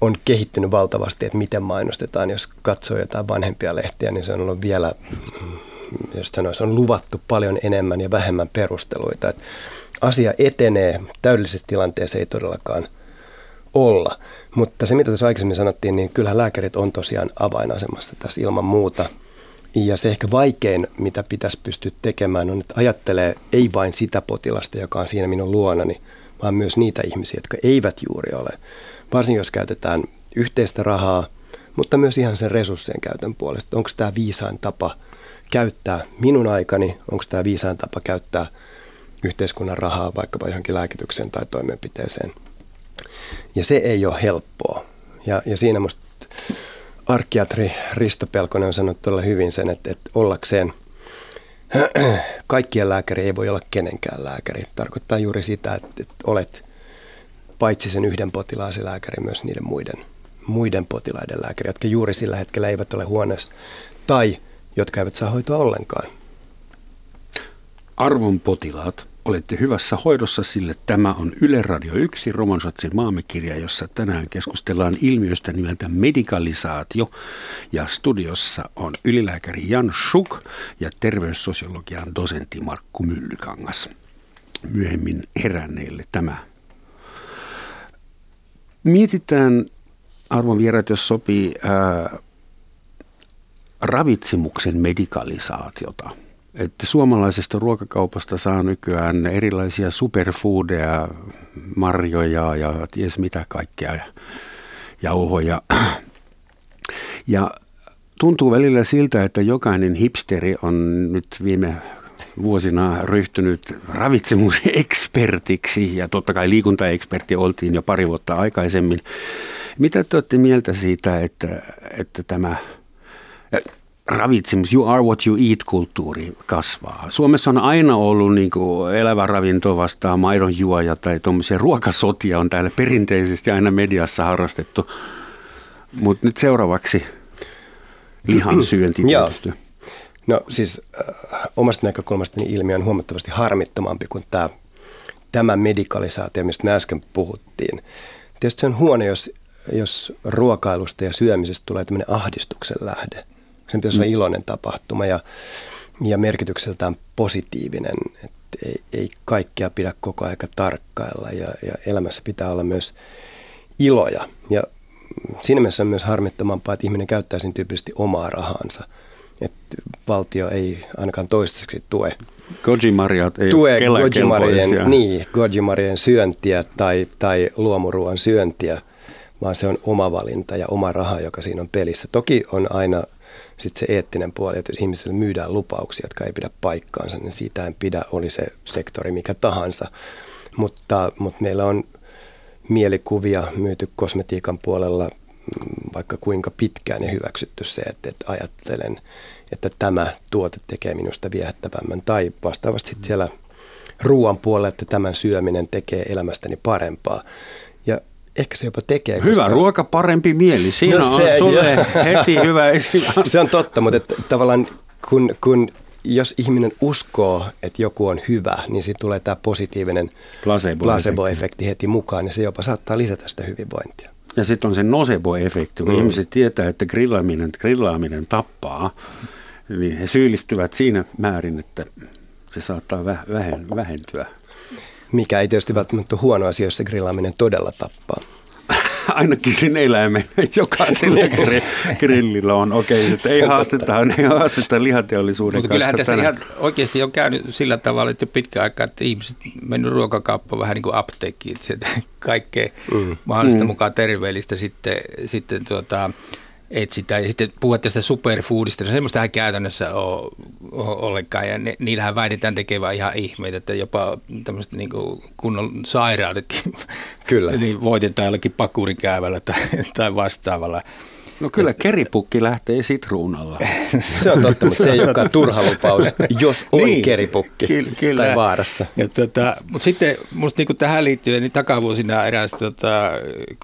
on kehittynyt valtavasti, että miten mainostetaan. Jos katsoo jotain vanhempia lehtiä, niin se on ollut vielä, jos sanoisi, on luvattu paljon enemmän ja vähemmän perusteluita. Että asia etenee, täydellisessä tilanteessa ei todellakaan olla. Mutta se, mitä tuossa aikaisemmin sanottiin, niin kyllähän lääkärit on tosiaan avainasemassa tässä ilman muuta. Ja se ehkä vaikein, mitä pitäisi pystyä tekemään, on, että ajattelee ei vain sitä potilasta, joka on siinä minun luonani, vaan myös niitä ihmisiä, jotka eivät juuri ole. Varsinkin jos käytetään yhteistä rahaa, mutta myös ihan sen resurssien käytön puolesta. Onko tämä viisain tapa käyttää minun aikani, onko tämä viisain tapa käyttää yhteiskunnan rahaa vaikkapa johonkin lääkitykseen tai toimenpiteeseen. Ja se ei ole helppoa. Ja, ja siinä musta arkiatri Risto Pelkonen on sanonut todella hyvin sen, että, että ollakseen kaikkien lääkäri ei voi olla kenenkään lääkäri. Tarkoittaa juuri sitä, että, olet paitsi sen yhden potilaasi lääkäri myös niiden muiden, muiden potilaiden lääkäri, jotka juuri sillä hetkellä eivät ole huoneessa tai jotka eivät saa hoitoa ollenkaan. Arvon potilaat, olette hyvässä hoidossa, sille tämä on Yle Radio 1 Romonsatsin maamekirja, jossa tänään keskustellaan ilmiöstä nimeltä medikalisaatio. Ja studiossa on ylilääkäri Jan Schuk ja terveyssosiologian dosentti Markku Myllykangas. Myöhemmin heränneille tämä. Mietitään, arvon vierat, jos sopii, ää, ravitsemuksen medikalisaatiota – että suomalaisesta ruokakaupasta saa nykyään erilaisia superfoodeja, marjoja ja ties mitä kaikkea, jauhoja. Ja tuntuu välillä siltä, että jokainen hipsteri on nyt viime vuosina ryhtynyt ravitsemusekspertiksi ja totta kai liikuntaekspertti oltiin jo pari vuotta aikaisemmin. Mitä te olette mieltä siitä, että, että tämä ravitsemus, you are what you eat-kulttuuri kasvaa. Suomessa on aina ollut niin kuin elävä ravinto vastaan maidon juoja tai tuommoisia ruokasotia on täällä perinteisesti aina mediassa harrastettu. Mutta nyt seuraavaksi lihan syönti tietysti. No siis äh, omasta näkökulmastani ilmiö on huomattavasti harmittomampi kuin tämä, tämä medikalisaatio, mistä me äsken puhuttiin. Tietysti se on huono, jos, jos ruokailusta ja syömisestä tulee tämmöinen ahdistuksen lähde – sen pitäisi olla mm. iloinen tapahtuma ja, ja merkitykseltään positiivinen. Että ei, ei kaikkea pidä koko aika tarkkailla ja, ja elämässä pitää olla myös iloja. Ja siinä mielessä on myös harmittavampaa, että ihminen käyttää siinä tyypillisesti omaa rahansa. Että valtio ei ainakaan toistaiseksi tue Goji-marjat ei tue goji-marien, niin, goji syöntiä tai, tai luomuruoan syöntiä, vaan se on oma valinta ja oma raha, joka siinä on pelissä. Toki on aina sitten se eettinen puoli, että jos ihmiselle myydään lupauksia, jotka ei pidä paikkaansa, niin siitä en pidä, oli se sektori mikä tahansa. Mutta, mutta meillä on mielikuvia myyty kosmetiikan puolella mm, vaikka kuinka pitkään ja hyväksytty se, että, että ajattelen, että tämä tuote tekee minusta viehättävämmän. Tai vastaavasti sitten siellä ruoan puolella, että tämän syöminen tekee elämästäni parempaa. Ehkä se jopa tekee. Hyvä koska... ruoka, parempi mieli. Siinä no se, on sulle heti hyvä esimerkki. Se on totta, mutta että, tavallaan kun, kun jos ihminen uskoo, että joku on hyvä, niin siitä tulee tämä positiivinen placebo-efekti, placebo-efekti heti mukaan, ja se jopa saattaa lisätä sitä hyvinvointia. Ja sitten on se nocebo-efekti, kun mm. ihmiset tietää, että grillaaminen, grillaaminen tappaa, niin he syyllistyvät siinä määrin, että se saattaa vähentyä. Mikä ei tietysti välttämättä ole huono asia, jos se grillaaminen todella tappaa. Ainakin sen eläimen jokaisella grillillä on. Okei, okay, että ei haasteta, ei haasteta lihateollisuuden Mutta kyllähän tässä ihan oikeasti on käynyt sillä tavalla, että jo pitkä aikaa, että ihmiset mennyt ruokakauppaan vähän niin kuin apteekkiin, että kaikkea mm. mahdollista mm. mukaan terveellistä sitten, sitten tuota, etsitään. Ja sitten puhutte tästä superfoodista, no semmoista käytännössä ole, ole ollenkaan. Ja ne, niillähän väitetään tekevän ihan ihmeitä, että jopa tämmöiset niin kunnon sairaudetkin Kyllä. niin voitetaan jollakin pakurikäyvällä tai, tai vastaavalla. No kyllä keripukki lähtee sitruunalla. se on totta, mutta se ei olekaan turha lupaus, jos on niin, keripukki kyllä, kyllä. tai vaarassa. Ja tota, mutta sitten musta niin tähän liittyen, niin takavuosina eräs tota,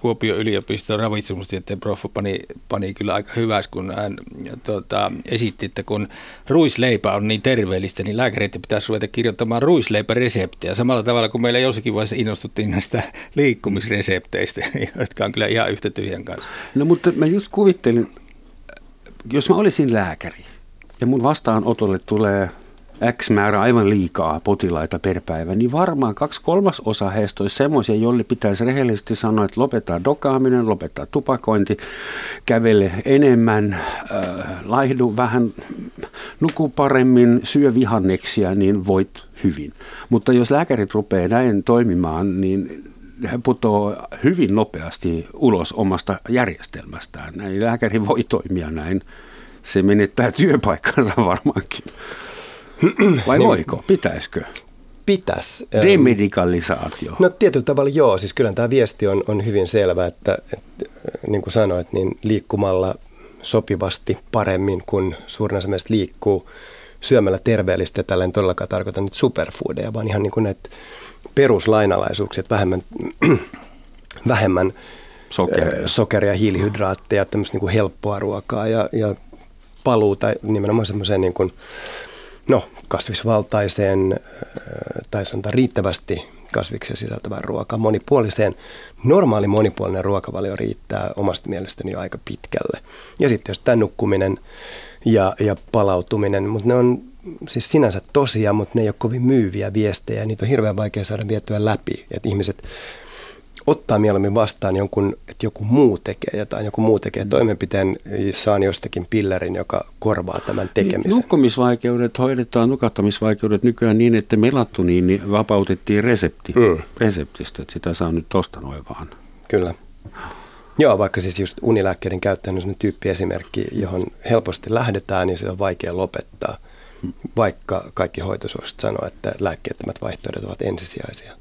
Kuopion yliopiston ravitsemustieteen profu pani, pani kyllä aika hyväksi, kun hän tota, esitti, että kun ruisleipä on niin terveellistä, niin lääkäreiden pitäisi ruveta kirjoittamaan ruisleipäreseptejä. Samalla tavalla kuin meillä jossakin vaiheessa innostuttiin näistä liikkumisresepteistä, jotka on kyllä ihan yhtä tyhjän kanssa. No mutta mä just kuvittelin, jos mä olisin lääkäri ja mun vastaanotolle tulee X määrä aivan liikaa potilaita per päivä, niin varmaan kaksi kolmasosa heistä olisi semmoisia, joille pitäisi rehellisesti sanoa, että lopettaa dokaaminen, lopettaa tupakointi, kävele enemmän, äh, laihdu vähän, nuku paremmin, syö vihanneksia, niin voit hyvin. Mutta jos lääkärit rupeaa näin toimimaan, niin he putoaa hyvin nopeasti ulos omasta järjestelmästään. Näin lääkäri voi toimia näin. Se menettää työpaikkansa varmaankin. Vai niin, voiko? Pitäisikö? Pitäisi. Demedikalisaatio. No tietyllä tavalla joo. Siis kyllä tämä viesti on, on hyvin selvä, että, että niin kuin sanoit, niin liikkumalla sopivasti paremmin kuin suurin osa meistä liikkuu syömällä terveellistä. Tällä en todellakaan tarkoita nyt superfoodeja, vaan ihan niin kuin näitä peruslainalaisuuksia, että vähemmän, vähemmän sokeria. sokeria, hiilihydraatteja, tämmöistä niin kuin helppoa ruokaa ja, ja paluuta nimenomaan semmoiseen niin kuin, no, kasvisvaltaiseen tai sanotaan riittävästi kasviksia sisältävään ruokaan, monipuoliseen. Normaali monipuolinen ruokavalio riittää omasta mielestäni jo aika pitkälle. Ja sitten jos tämä nukkuminen ja, ja palautuminen, mutta ne on siis sinänsä tosia, mutta ne ei ole kovin myyviä viestejä. Niitä on hirveän vaikea saada vietyä läpi. Että ihmiset ottaa mieluummin vastaan jonkun, että joku muu tekee jotain, joku muu tekee toimenpiteen, saan jostakin pillerin, joka korvaa tämän tekemisen. Nukkumisvaikeudet hoidetaan, nukahtamisvaikeudet nykyään niin, että melatoniini vapautettiin resepti, mm. reseptistä, että sitä saa nyt tosta noin vaan. Kyllä. Joo, vaikka siis just unilääkkeiden käyttö on tyyppiesimerkki, johon helposti lähdetään ja se on vaikea lopettaa, vaikka kaikki hoitosuosit sanoo, että lääkkeettömät vaihtoehdot ovat ensisijaisia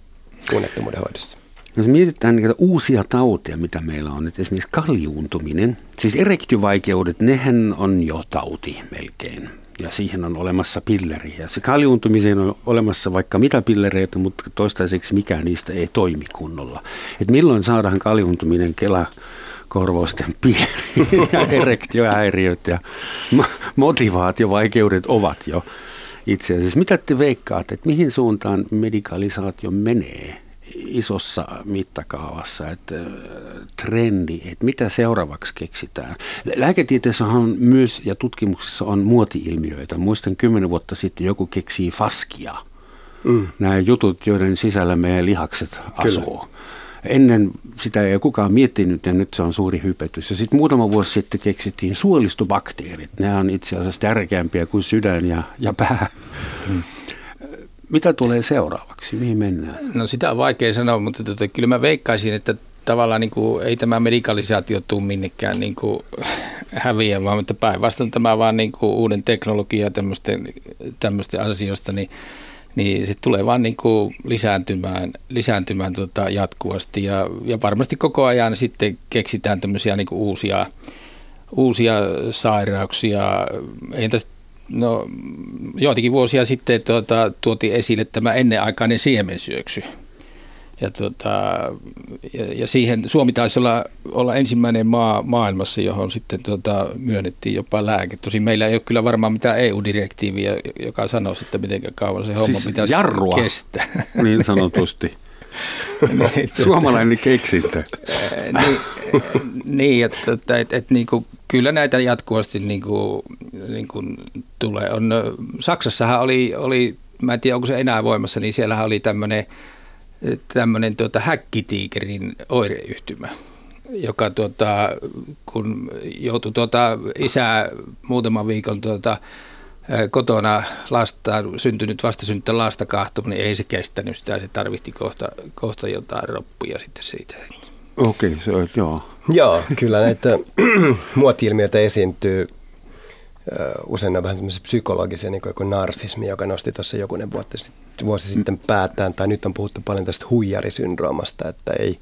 unettomuuden hoidossa. Jos mietitään niitä uusia tauteja, mitä meillä on, että esimerkiksi kaljuuntuminen, siis erektiovaikeudet, nehän on jo tauti melkein. Ja siihen on olemassa pilleri. Ja se kaljuuntumiseen on olemassa vaikka mitä pillereitä, mutta toistaiseksi mikään niistä ei toimi kunnolla. Et milloin saadaan kaljuuntuminen Kela korvausten piiriin ja erektiohäiriöt ja motivaatiovaikeudet ovat jo itse asiassa. Mitä te veikkaatte, että mihin suuntaan medikalisaatio menee? isossa mittakaavassa, että äh, trendi, että mitä seuraavaksi keksitään. Lääketieteessä on myös ja tutkimuksissa on muoti-ilmiöitä. Muistan kymmenen vuotta sitten joku keksii faskia. Mm. Nämä jutut, joiden sisällä meidän lihakset asuu. Kyllä. Ennen sitä ei kukaan miettinyt ja nyt se on suuri hypetys. Ja sitten muutama vuosi sitten keksittiin suolistobakteerit. Ne on itse asiassa tärkeämpiä kuin sydän ja, ja pää. Mm. Mitä tulee seuraavaksi? Mihin mennään? No sitä on vaikea sanoa, mutta tota, kyllä mä veikkaisin, että tavallaan niin kuin, ei tämä medikalisaatio tule minnekään niin kuin, häviämään, mutta päinvastoin tämä vaan niin kuin, uuden teknologian tämmöisten, tämmöisten asioista, niin, niin se tulee vaan niin kuin, lisääntymään, lisääntymään tota, jatkuvasti ja, ja varmasti koko ajan sitten keksitään tämmöisiä niin kuin, uusia, uusia sairauksia. Ei tästä No joitakin vuosia sitten tuota, tuotiin esille tämä ennenaikainen siemensyöksy. Ja, tuota, ja, ja siihen Suomi taisi olla, olla ensimmäinen maa maailmassa, johon sitten tuota, myönnettiin jopa lääke. Tosin meillä ei ole kyllä varmaan mitään EU-direktiiviä, joka sanoisi, että miten kauan se homma siis pitäisi jarrua, kestää. niin sanotusti. niin, Suomalainen keksintö. niin, niin, että, että, että, että niin kuin, kyllä näitä jatkuvasti niin kuin, niin kuin tulee. On, Saksassahan oli, oli, mä en tiedä onko se enää voimassa, niin siellähän oli tämmöinen tämmöinen tuota, häkkitiikerin oireyhtymä, joka tuota, kun joutui tuota, isää muutaman viikon tuota, kotona lasta, syntynyt vastasyntynyt lasta kahtomaan, niin ei se kestänyt sitä, se tarvitti kohta, kohta jotain roppuja sitten siitä. Okei, okay, se on, joo. Joo, kyllä näitä muoti-ilmiöitä esiintyy usein on vähän semmoisia psykologisia, niin kuin narsismi, joka nosti tuossa jokunen vuotta sitten, vuosi sitten päätään, tai nyt on puhuttu paljon tästä huijarisyndroomasta, että ei,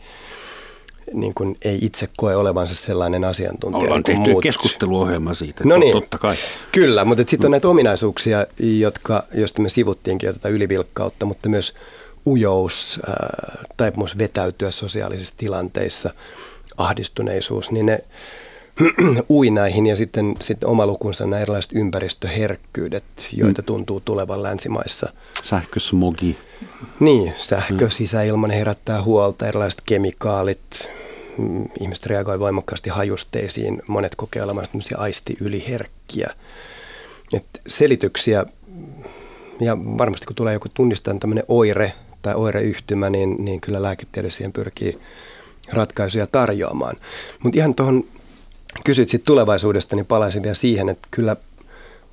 niin kuin, ei itse koe olevansa sellainen asiantuntija. Ollaan niin tehty muut. keskusteluohjelma siitä, no niin, totta kai. Kyllä, mutta sitten on näitä ominaisuuksia, jotka, joista me sivuttiinkin jo tätä ylivilkkautta, mutta myös ujous, äh, taipumus vetäytyä sosiaalisissa tilanteissa, ahdistuneisuus, niin ne ui näihin ja sitten, sitten oma lukunsa nämä erilaiset ympäristöherkkyydet, joita mm. tuntuu tulevan länsimaissa. Sähkösmogi. Niin, sähkö, mm. sisäilman herättää huolta, erilaiset kemikaalit, mm, ihmiset reagoi voimakkaasti hajusteisiin, monet kokee olevansa aistiyliherkkiä. Et selityksiä ja varmasti kun tulee joku tunnistaa tämmöinen oire tai oireyhtymä, niin, niin kyllä lääketiede siihen pyrkii ratkaisuja tarjoamaan. Mutta ihan tuohon kysyt sitten tulevaisuudesta, niin palaisin vielä siihen, että kyllä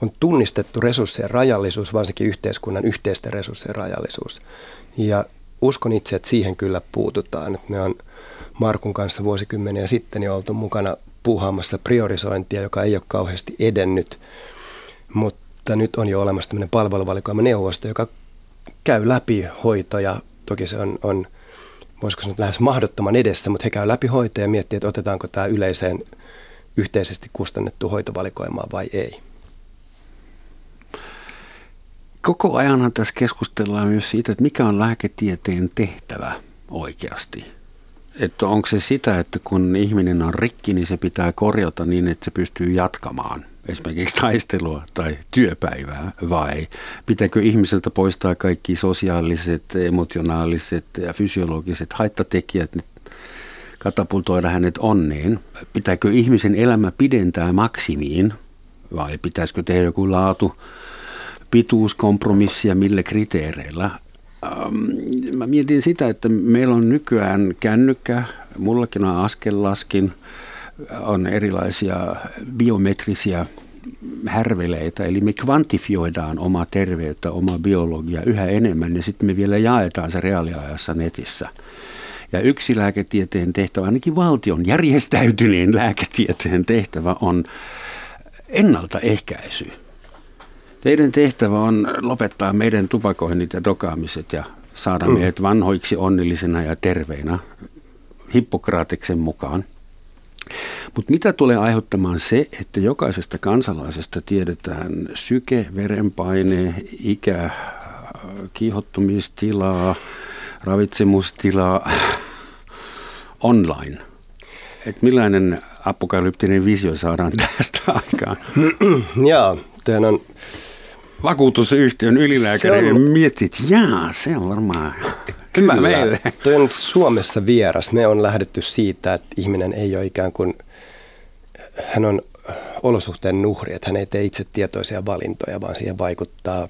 on tunnistettu resurssien rajallisuus, varsinkin yhteiskunnan yhteisten resurssien rajallisuus. Ja uskon itse, että siihen kyllä puututaan. Me on Markun kanssa vuosikymmeniä sitten jo oltu mukana puuhaamassa priorisointia, joka ei ole kauheasti edennyt, mutta nyt on jo olemassa tämmöinen palveluvalikoima neuvosto, joka käy läpi hoitoja. Toki se on, on voisiko sanoa lähes mahdottoman edessä, mutta he käy läpi hoitoja ja miettii, että otetaanko tämä yleiseen yhteisesti kustannettu hoitovalikoimaan vai ei. Koko ajanhan tässä keskustellaan myös siitä, että mikä on lääketieteen tehtävä oikeasti. Että onko se sitä, että kun ihminen on rikki, niin se pitää korjata niin, että se pystyy jatkamaan esimerkiksi taistelua tai työpäivää vai pitääkö ihmiseltä poistaa kaikki sosiaaliset, emotionaaliset ja fysiologiset haittatekijät, nyt katapultoida hänet onneen. Pitääkö ihmisen elämä pidentää maksimiin vai pitäisikö tehdä joku laatu pituuskompromissia millä kriteereillä. Ähm, mä mietin sitä, että meillä on nykyään kännykkä, mullakin on askellaskin, on erilaisia biometrisiä härveleitä, eli me kvantifioidaan omaa terveyttä, omaa biologiaa yhä enemmän ja sitten me vielä jaetaan se reaaliajassa netissä. Ja yksi lääketieteen tehtävä, ainakin valtion järjestäytyneen lääketieteen tehtävä on ennaltaehkäisy. Teidän tehtävä on lopettaa meidän tupakoinnit ja dokaamiset ja saada mm. meidät vanhoiksi onnellisena ja terveinä Hippokraatiksen mukaan. Mutta mitä tulee aiheuttamaan se, että jokaisesta kansalaisesta tiedetään syke, verenpaine, ikä, kiihottumistilaa, ravitsemustilaa online? Et millainen apokalyptinen visio saadaan tästä aikaan? Joo, tämä on vakuutusyhtiön ylilääkäri on... miettii, että jaa, se on varmaan Kyllä, meille. Toi on Suomessa vieras. Me on lähdetty siitä, että ihminen ei ole ikään kuin, hän on olosuhteen nuhri, että hän ei tee itse tietoisia valintoja, vaan siihen vaikuttaa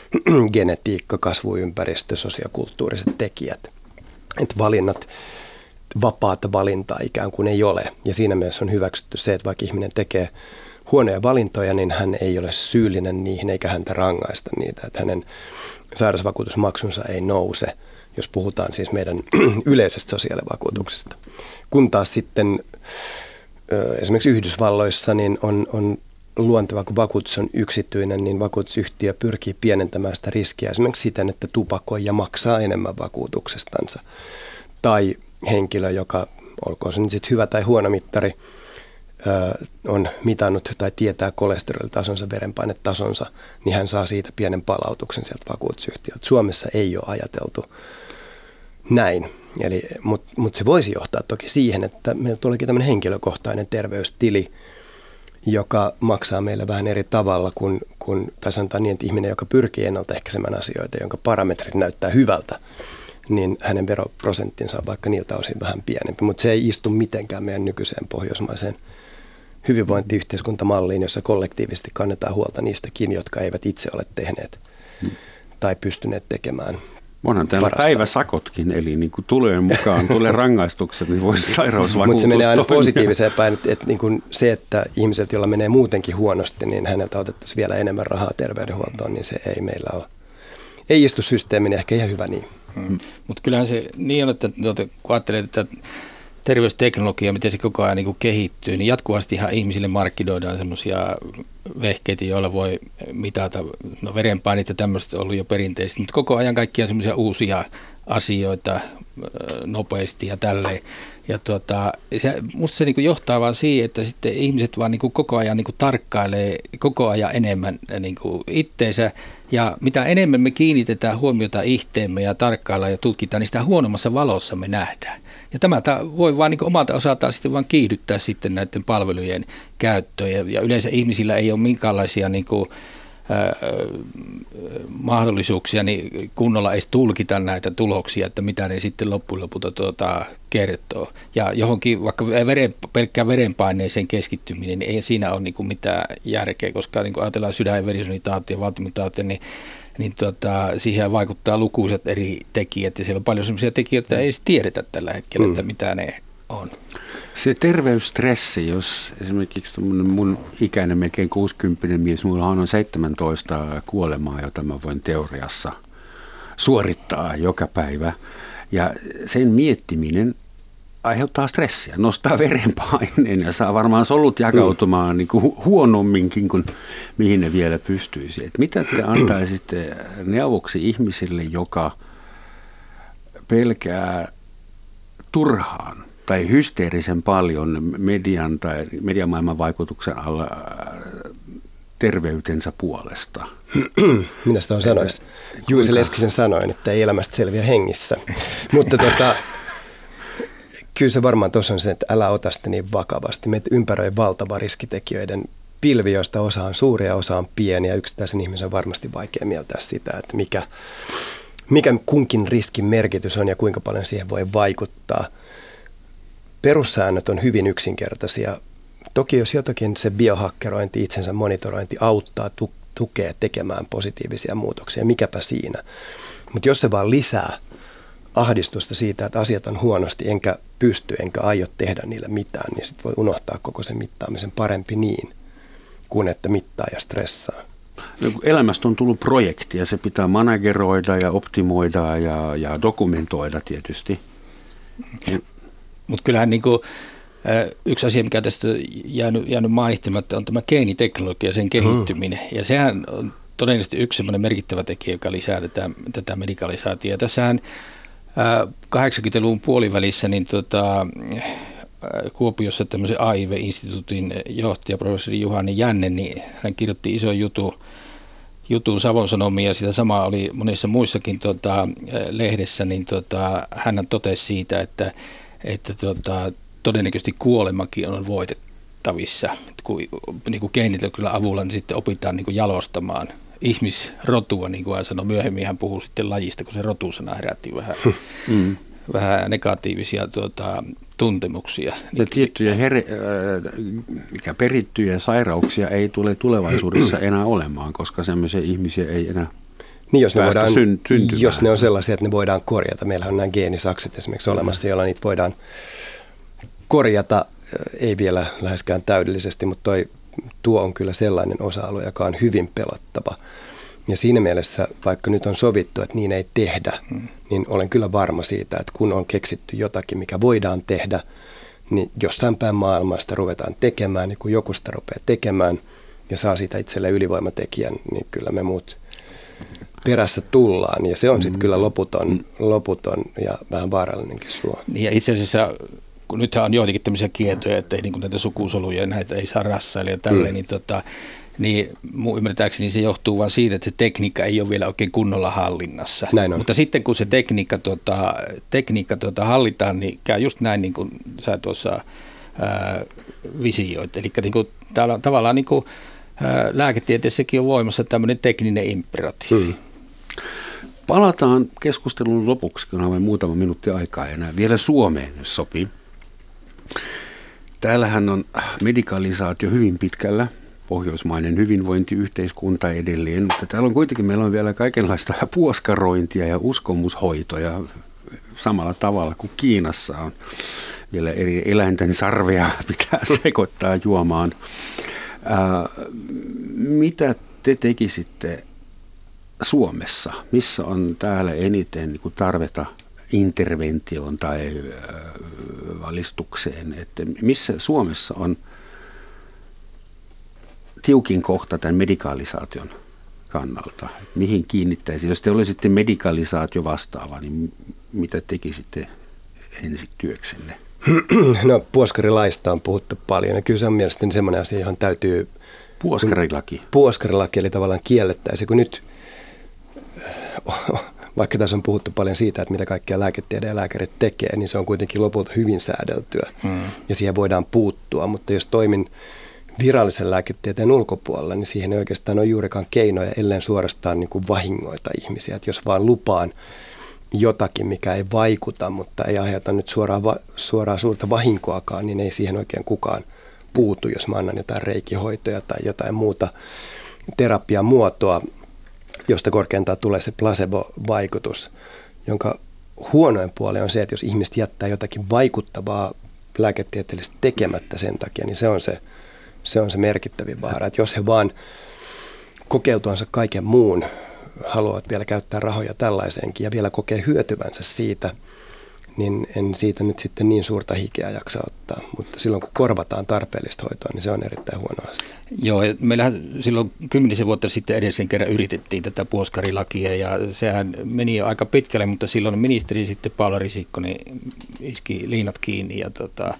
genetiikka, kasvuympäristö, sosiokulttuuriset tekijät. Että valinnat, vapaata valintaa ikään kuin ei ole. Ja siinä mielessä on hyväksytty se, että vaikka ihminen tekee huonoja valintoja, niin hän ei ole syyllinen niihin eikä häntä rangaista niitä, että hänen sairausvakuutusmaksunsa ei nouse, jos puhutaan siis meidän yleisestä sosiaalivakuutuksesta. Kun taas sitten esimerkiksi Yhdysvalloissa niin on, on luonteva, kun vakuutus on yksityinen, niin vakuutusyhtiö pyrkii pienentämään sitä riskiä esimerkiksi siten, että tupakoija maksaa enemmän vakuutuksestansa. Tai henkilö, joka, olkoon se nyt sitten hyvä tai huono mittari, on mitannut tai tietää kolesterolitasonsa, verenpainetasonsa, niin hän saa siitä pienen palautuksen sieltä vakuutusyhtiöltä. Suomessa ei ole ajateltu näin. Mutta mut se voisi johtaa toki siihen, että meillä tuleekin tämmöinen henkilökohtainen terveystili, joka maksaa meille vähän eri tavalla kuin, kuin tai sanotaan niin, että ihminen, joka pyrkii ennaltaehkäisemään asioita, jonka parametrit näyttää hyvältä, niin hänen veroprosenttinsa on vaikka niiltä osin vähän pienempi, mutta se ei istu mitenkään meidän nykyiseen pohjoismaiseen hyvinvointiyhteiskuntamalliin, jossa kollektiivisesti kannetaan huolta niistäkin, jotka eivät itse ole tehneet hmm. tai pystyneet tekemään Onhan täällä parasta. päiväsakotkin, eli niin kuin tulee mukaan, tulee rangaistukset, niin voisi sairausvakuutus Mutta se menee aina positiiviseen päin, että, että niin kuin se, että ihmiset, joilla menee muutenkin huonosti, niin häneltä otettaisiin vielä enemmän rahaa terveydenhuoltoon, niin se ei meillä ole. Ei istu systeemin, ehkä ihan hyvä niin. Hmm. Mutta kyllähän se niin on, että kun ajattelee, että terveysteknologia, miten se koko ajan niin kehittyy, niin jatkuvastihan ihmisille markkinoidaan semmoisia vehkeitä, joilla voi mitata, no verenpainit ja tämmöistä on ollut jo perinteisesti, mutta koko ajan kaikkia semmoisia uusia asioita nopeasti ja tälleen. Ja tuota, se, musta se niin johtaa vaan siihen, että sitten ihmiset vaan niin koko ajan niin tarkkailee koko ajan enemmän niin itteensä. Ja mitä enemmän me kiinnitetään huomiota ihteemme ja tarkkaillaan ja tutkitaan, niin sitä huonommassa valossa me nähdään. Ja tämä voi vaan niin omalta osaltaan sitten vaan kiihdyttää sitten näiden palvelujen käyttöä. Ja, ja yleensä ihmisillä ei ole minkäänlaisia niin kuin, mahdollisuuksia niin kunnolla edes tulkita näitä tuloksia, että mitä ne sitten loppujen lopulta tuota, kertoo. Ja johonkin vaikka veren, pelkkään verenpaineeseen keskittyminen, niin ei siinä ole niin kuin mitään järkeä, koska niin kuin ajatellaan sydän- ja verisuonitautia ja niin niin tota, siihen vaikuttaa lukuisat eri tekijät ja siellä on paljon sellaisia tekijöitä, joita ei edes tiedetä tällä hetkellä, mm. että mitä ne on. Se terveysstressi, jos esimerkiksi mun ikäinen melkein 60 mies, mulla on 17 kuolemaa, jota mä voin teoriassa suorittaa joka päivä. Ja sen miettiminen aiheuttaa stressiä, nostaa verenpaineen ja saa varmaan solut jakautumaan niin kuin huonomminkin kuin mihin ne vielä pystyisi. Et mitä te antaisitte neuvoksi ihmisille, joka pelkää turhaan tai hysteerisen paljon median tai mediamaailman vaikutuksen alla äh, terveytensä puolesta? Minä sitä on sanoisi? Juusi Leskisen sanoin, että ei elämästä selviä hengissä. Mutta tota, kyllä se varmaan tuossa on se, että älä ota sitä niin vakavasti. Meitä ympäröi valtava riskitekijöiden pilvi, joista osa on suuria, osa on pieniä. Yksittäisen ihmisen on varmasti vaikea mieltää sitä, että mikä, mikä kunkin riskin merkitys on ja kuinka paljon siihen voi vaikuttaa. Perussäännöt on hyvin yksinkertaisia. Toki jos jotakin se biohakkerointi, itsensä monitorointi auttaa, tu- tukee tekemään positiivisia muutoksia, mikäpä siinä. Mutta jos se vaan lisää ahdistusta siitä, että asiat on huonosti, enkä pysty, enkä aio tehdä niillä mitään, niin sitten voi unohtaa koko sen mittaamisen parempi niin, kuin että mittaa ja stressaa. No, elämästä on tullut projekti ja se pitää manageroida ja optimoida ja, ja dokumentoida tietysti. Mutta kyllähän niin kuin, yksi asia, mikä tästä jäänyt, jäänyt mainitsematta, on tämä geeniteknologia, sen kehittyminen. Hmm. Ja sehän on todennäköisesti yksi sellainen merkittävä tekijä, joka lisää tätä, tätä medikalisaatiota. Tässähän 80-luvun puolivälissä niin tota, Kuopiossa tämmöisen AIV-instituutin johtaja, professori Juhani Jänne, niin hän kirjoitti iso jutu, jutun Savon Sanomia ja sitä samaa oli monissa muissakin tota, lehdessä, niin tota, hän totesi siitä, että, että tota, todennäköisesti kuolemakin on voitettavissa. Kun niin kuin geenitetyllä avulla niin sitten opitaan niin kuin jalostamaan ihmisrotua, niin kuin hän sanoi. Myöhemmin hän puhuu sitten lajista, kun se rotusana herätti vähän, mm. vähän negatiivisia tuota, tuntemuksia. Ja tiettyjä her- äh, mikä perittyjä sairauksia ei tule tulevaisuudessa enää olemaan, koska sellaisia ihmisiä ei enää niin, jos ne, voidaan, jos ne on sellaisia, että ne voidaan korjata. Meillä on nämä geenisakset esimerkiksi olemassa, joilla niitä voidaan korjata, ei vielä läheskään täydellisesti, mutta toi tuo on kyllä sellainen osa-alue, joka on hyvin pelottava. Ja siinä mielessä, vaikka nyt on sovittu, että niin ei tehdä, hmm. niin olen kyllä varma siitä, että kun on keksitty jotakin, mikä voidaan tehdä, niin jossain päin maailmasta ruvetaan tekemään, niin kun joku sitä rupeaa tekemään ja saa siitä itselle ylivoimatekijän, niin kyllä me muut perässä tullaan. Ja se on sitten hmm. kyllä loputon, loputon ja vähän vaarallinenkin suo. Ja itse asiassa kun nythän on joitakin tämmöisiä kieltoja, että ei niin näitä sukusoluja näitä ei saa rassailla ja tälleen, mm. niin, tota, niin mun ymmärtääkseni se johtuu vain siitä, että se tekniikka ei ole vielä oikein kunnolla hallinnassa. Näin on. Mutta sitten kun se tekniikka, tota, tekniikka tota, hallitaan, niin käy just näin niin kuin sä tuossa ää, visioit. Eli niin kuin, täällä on tavallaan niin kuin, lääketieteessäkin on voimassa tämmöinen tekninen imperatiivi. Mm. Palataan keskustelun lopuksi, kun on vain muutama minuutti aikaa enää. Vielä Suomeen, jos sopii. Täällähän on medikalisaatio hyvin pitkällä, pohjoismainen hyvinvointiyhteiskunta edelleen, mutta täällä on kuitenkin, meillä on vielä kaikenlaista puoskarointia ja uskomushoitoja samalla tavalla kuin Kiinassa on. Vielä eri eläinten sarvea pitää sekoittaa juomaan. Ää, mitä te tekisitte Suomessa? Missä on täällä eniten niin tarvetta interventioon tai valistukseen, että missä Suomessa on tiukin kohta tämän medikalisaation kannalta? Mihin kiinnittäisi? Jos te olisitte medikalisaatio vastaava, niin mitä tekisitte ensi työksenne? No puoskarilaista on puhuttu paljon ja kyllä se on mielestäni semmoinen asia, johon täytyy... Puoskarilaki. Puoskarilaki, eli tavallaan kiellettäisiin, kun nyt vaikka tässä on puhuttu paljon siitä, että mitä kaikkea lääketiede ja lääkärit tekee, niin se on kuitenkin lopulta hyvin säädeltyä mm. ja siihen voidaan puuttua. Mutta jos toimin virallisen lääketieteen ulkopuolella, niin siihen ei oikeastaan ole juurikaan keinoja, ellei suorastaan niin kuin vahingoita ihmisiä. Että jos vaan lupaan jotakin, mikä ei vaikuta, mutta ei aiheuta nyt suoraan, va- suoraan suurta vahinkoakaan, niin ei siihen oikein kukaan puutu, jos mä annan jotain reikihoitoja tai jotain muuta terapiamuotoa josta korkeintaan tulee se placebo-vaikutus, jonka huonoin puoli on se, että jos ihmiset jättää jotakin vaikuttavaa lääketieteellistä tekemättä sen takia, niin se on se, se, on se merkittävin vaara. Että jos he vaan kokeutuansa kaiken muun haluavat vielä käyttää rahoja tällaiseenkin ja vielä kokee hyötyvänsä siitä – niin en siitä nyt sitten niin suurta hikeä jaksa ottaa. Mutta silloin kun korvataan tarpeellista hoitoa, niin se on erittäin huono asia. Joo, meillähän silloin kymmenisen vuotta sitten edellisen kerran yritettiin tätä puoskarilakia ja sehän meni jo aika pitkälle, mutta silloin ministeri sitten Paula Risikko niin iski liinat kiinni ja tota,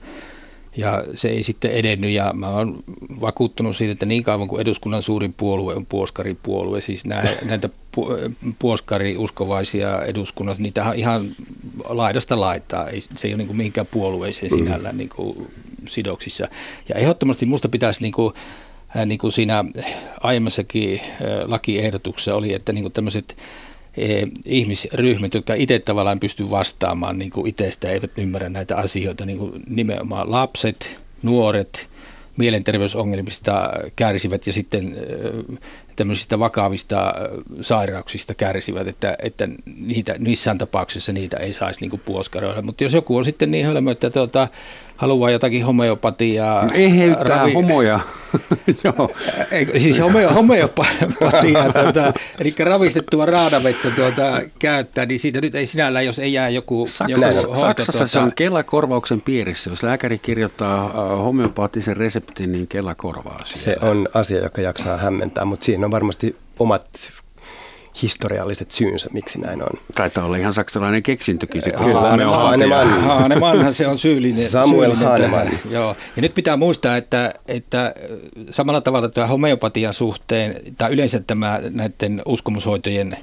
ja se ei sitten edennyt ja mä oon vakuuttunut siitä, että niin kauan kuin eduskunnan suurin puolue on puoskaripuolue, siis näitä puoskari-uskovaisia eduskunnassa, niitä ihan laidasta laittaa, ei, se ei ole niin kuin mihinkään puolueeseen sinällään niin kuin sidoksissa. Ja ehdottomasti musta pitäisi niin kuin, niin kuin siinä aiemmassakin lakiehdotuksessa oli, että niin kuin tämmöiset ihmisryhmät, jotka itse tavallaan pysty vastaamaan niin kuin itsestä, eivät ymmärrä näitä asioita, niin kuin nimenomaan lapset, nuoret, mielenterveysongelmista kärsivät ja sitten eh, tämmöisistä vakavista sairauksista kärsivät, että, että niitä, missään tapauksessa niitä ei saisi niin puoskaroida. Mutta jos joku on sitten niin hölmö, että tuota, haluaa jotakin homeopatiaa. Eheyttää ravi... homoja. Joo. Ei, siis homeo, homeopatiaa, tuota, eli ravistettua raadavettä tuota, käyttää, niin siitä nyt ei sinällään, jos ei jää joku, Saksassa, joku hoito, Saksassa tuota... se on Kela-korvauksen piirissä. Jos lääkäri kirjoittaa homeopaattisen reseptin, niin Kela korvaa siitä. Se on asia, joka jaksaa hämmentää, mutta siinä on varmasti omat historialliset syynsä, miksi näin on. Taitaa olla ihan saksalainen keksintökin. Se Kyllä, Haanemann. Haanemann se on syyllinen. Samuel Haanemann. Joo. Ja nyt pitää muistaa, että, että samalla tavalla tämä homeopatian suhteen, tai yleensä tämä näiden uskomushoitojen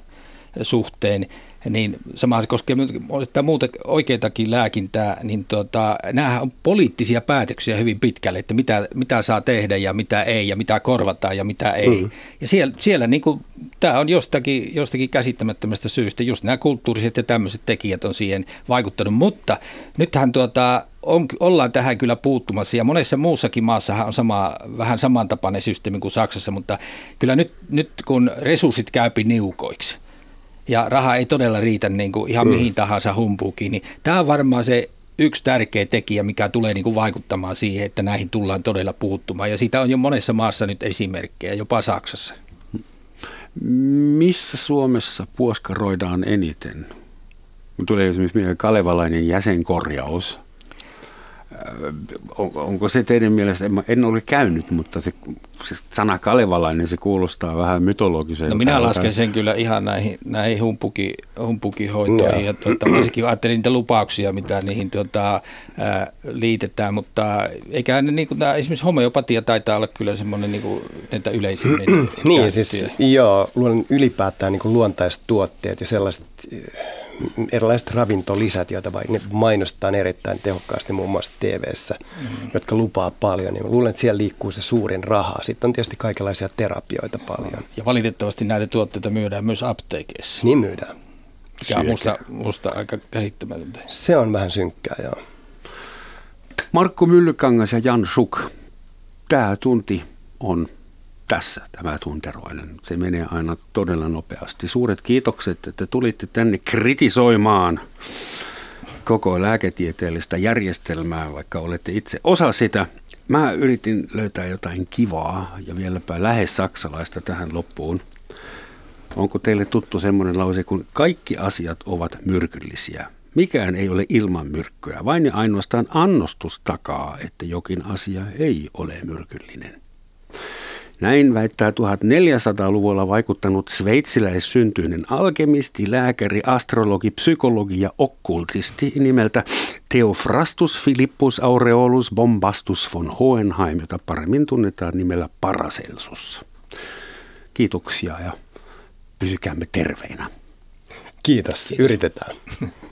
suhteen, niin sama se koskee osittain muuta oikeitakin lääkintää, niin tota, nämä on poliittisia päätöksiä hyvin pitkälle, että mitä, mitä saa tehdä ja mitä ei ja mitä korvataan ja mitä ei. Mm. Ja siellä, siellä niin kuin, tämä on jostakin, jostakin käsittämättömästä syystä, just nämä kulttuuriset ja tämmöiset tekijät on siihen vaikuttanut, mutta nythän tuota, on, ollaan tähän kyllä puuttumassa ja monessa muussakin maassa on sama, vähän samantapainen systeemi kuin Saksassa, mutta kyllä nyt, nyt kun resurssit käypi niukoiksi, ja raha ei todella riitä niin kuin ihan mm. mihin tahansa humpuukin, niin tämä on varmaan se yksi tärkeä tekijä, mikä tulee niin kuin vaikuttamaan siihen, että näihin tullaan todella puuttumaan. Ja siitä on jo monessa maassa nyt esimerkkejä, jopa Saksassa. Missä Suomessa puoskaroidaan eniten? Tulee esimerkiksi mieleen kalevalainen jäsenkorjaus – on, onko se teidän mielestä, en, en ole käynyt, mutta se, se sana kalevalainen, se kuulostaa vähän mytologiselta. No minä lasken sen kyllä ihan näihin, näihin humpuki, humpukihoitoihin no. ja tuota, varsinkin ajattelin niitä lupauksia, mitä niihin tuota, ää, liitetään, mutta eikä ne, niin kuin, tämä, esimerkiksi homeopatia taitaa olla kyllä semmoinen niin kuin, näitä yleisimmin Niin, siis joo, ylipäätään niin kuin luontaiset tuotteet ja sellaiset erilaiset ravintolisät, joita vai, ne mainostetaan erittäin tehokkaasti muun muassa tv mm. jotka lupaa paljon. Niin luulen, että siellä liikkuu se suurin raha. Sitten on tietysti kaikenlaisia terapioita paljon. Ja valitettavasti näitä tuotteita myydään myös apteekeissa. Niin myydään. Ja musta, musta aika käsittämätöntä. Se on vähän synkkää, joo. Markku Myllykangas ja Jan Suk. Tämä tunti on tässä tämä tunteroinen. Se menee aina todella nopeasti. Suuret kiitokset, että tulitte tänne kritisoimaan koko lääketieteellistä järjestelmää, vaikka olette itse osa sitä. Mä yritin löytää jotain kivaa ja vieläpä lähes saksalaista tähän loppuun. Onko teille tuttu semmoinen lause, kun kaikki asiat ovat myrkyllisiä? Mikään ei ole ilman myrkkyä, vain ja ainoastaan annostus takaa, että jokin asia ei ole myrkyllinen. Näin väittää 1400-luvulla vaikuttanut sveitsiläissyntyinen alkemisti, lääkäri, astrologi, psykologi ja okkultisti nimeltä Theophrastus Philippus Aureolus Bombastus von Hohenheim, jota paremmin tunnetaan nimellä Paracelsus. Kiitoksia ja pysykäämme terveinä. Kiitos, Kiitos. yritetään.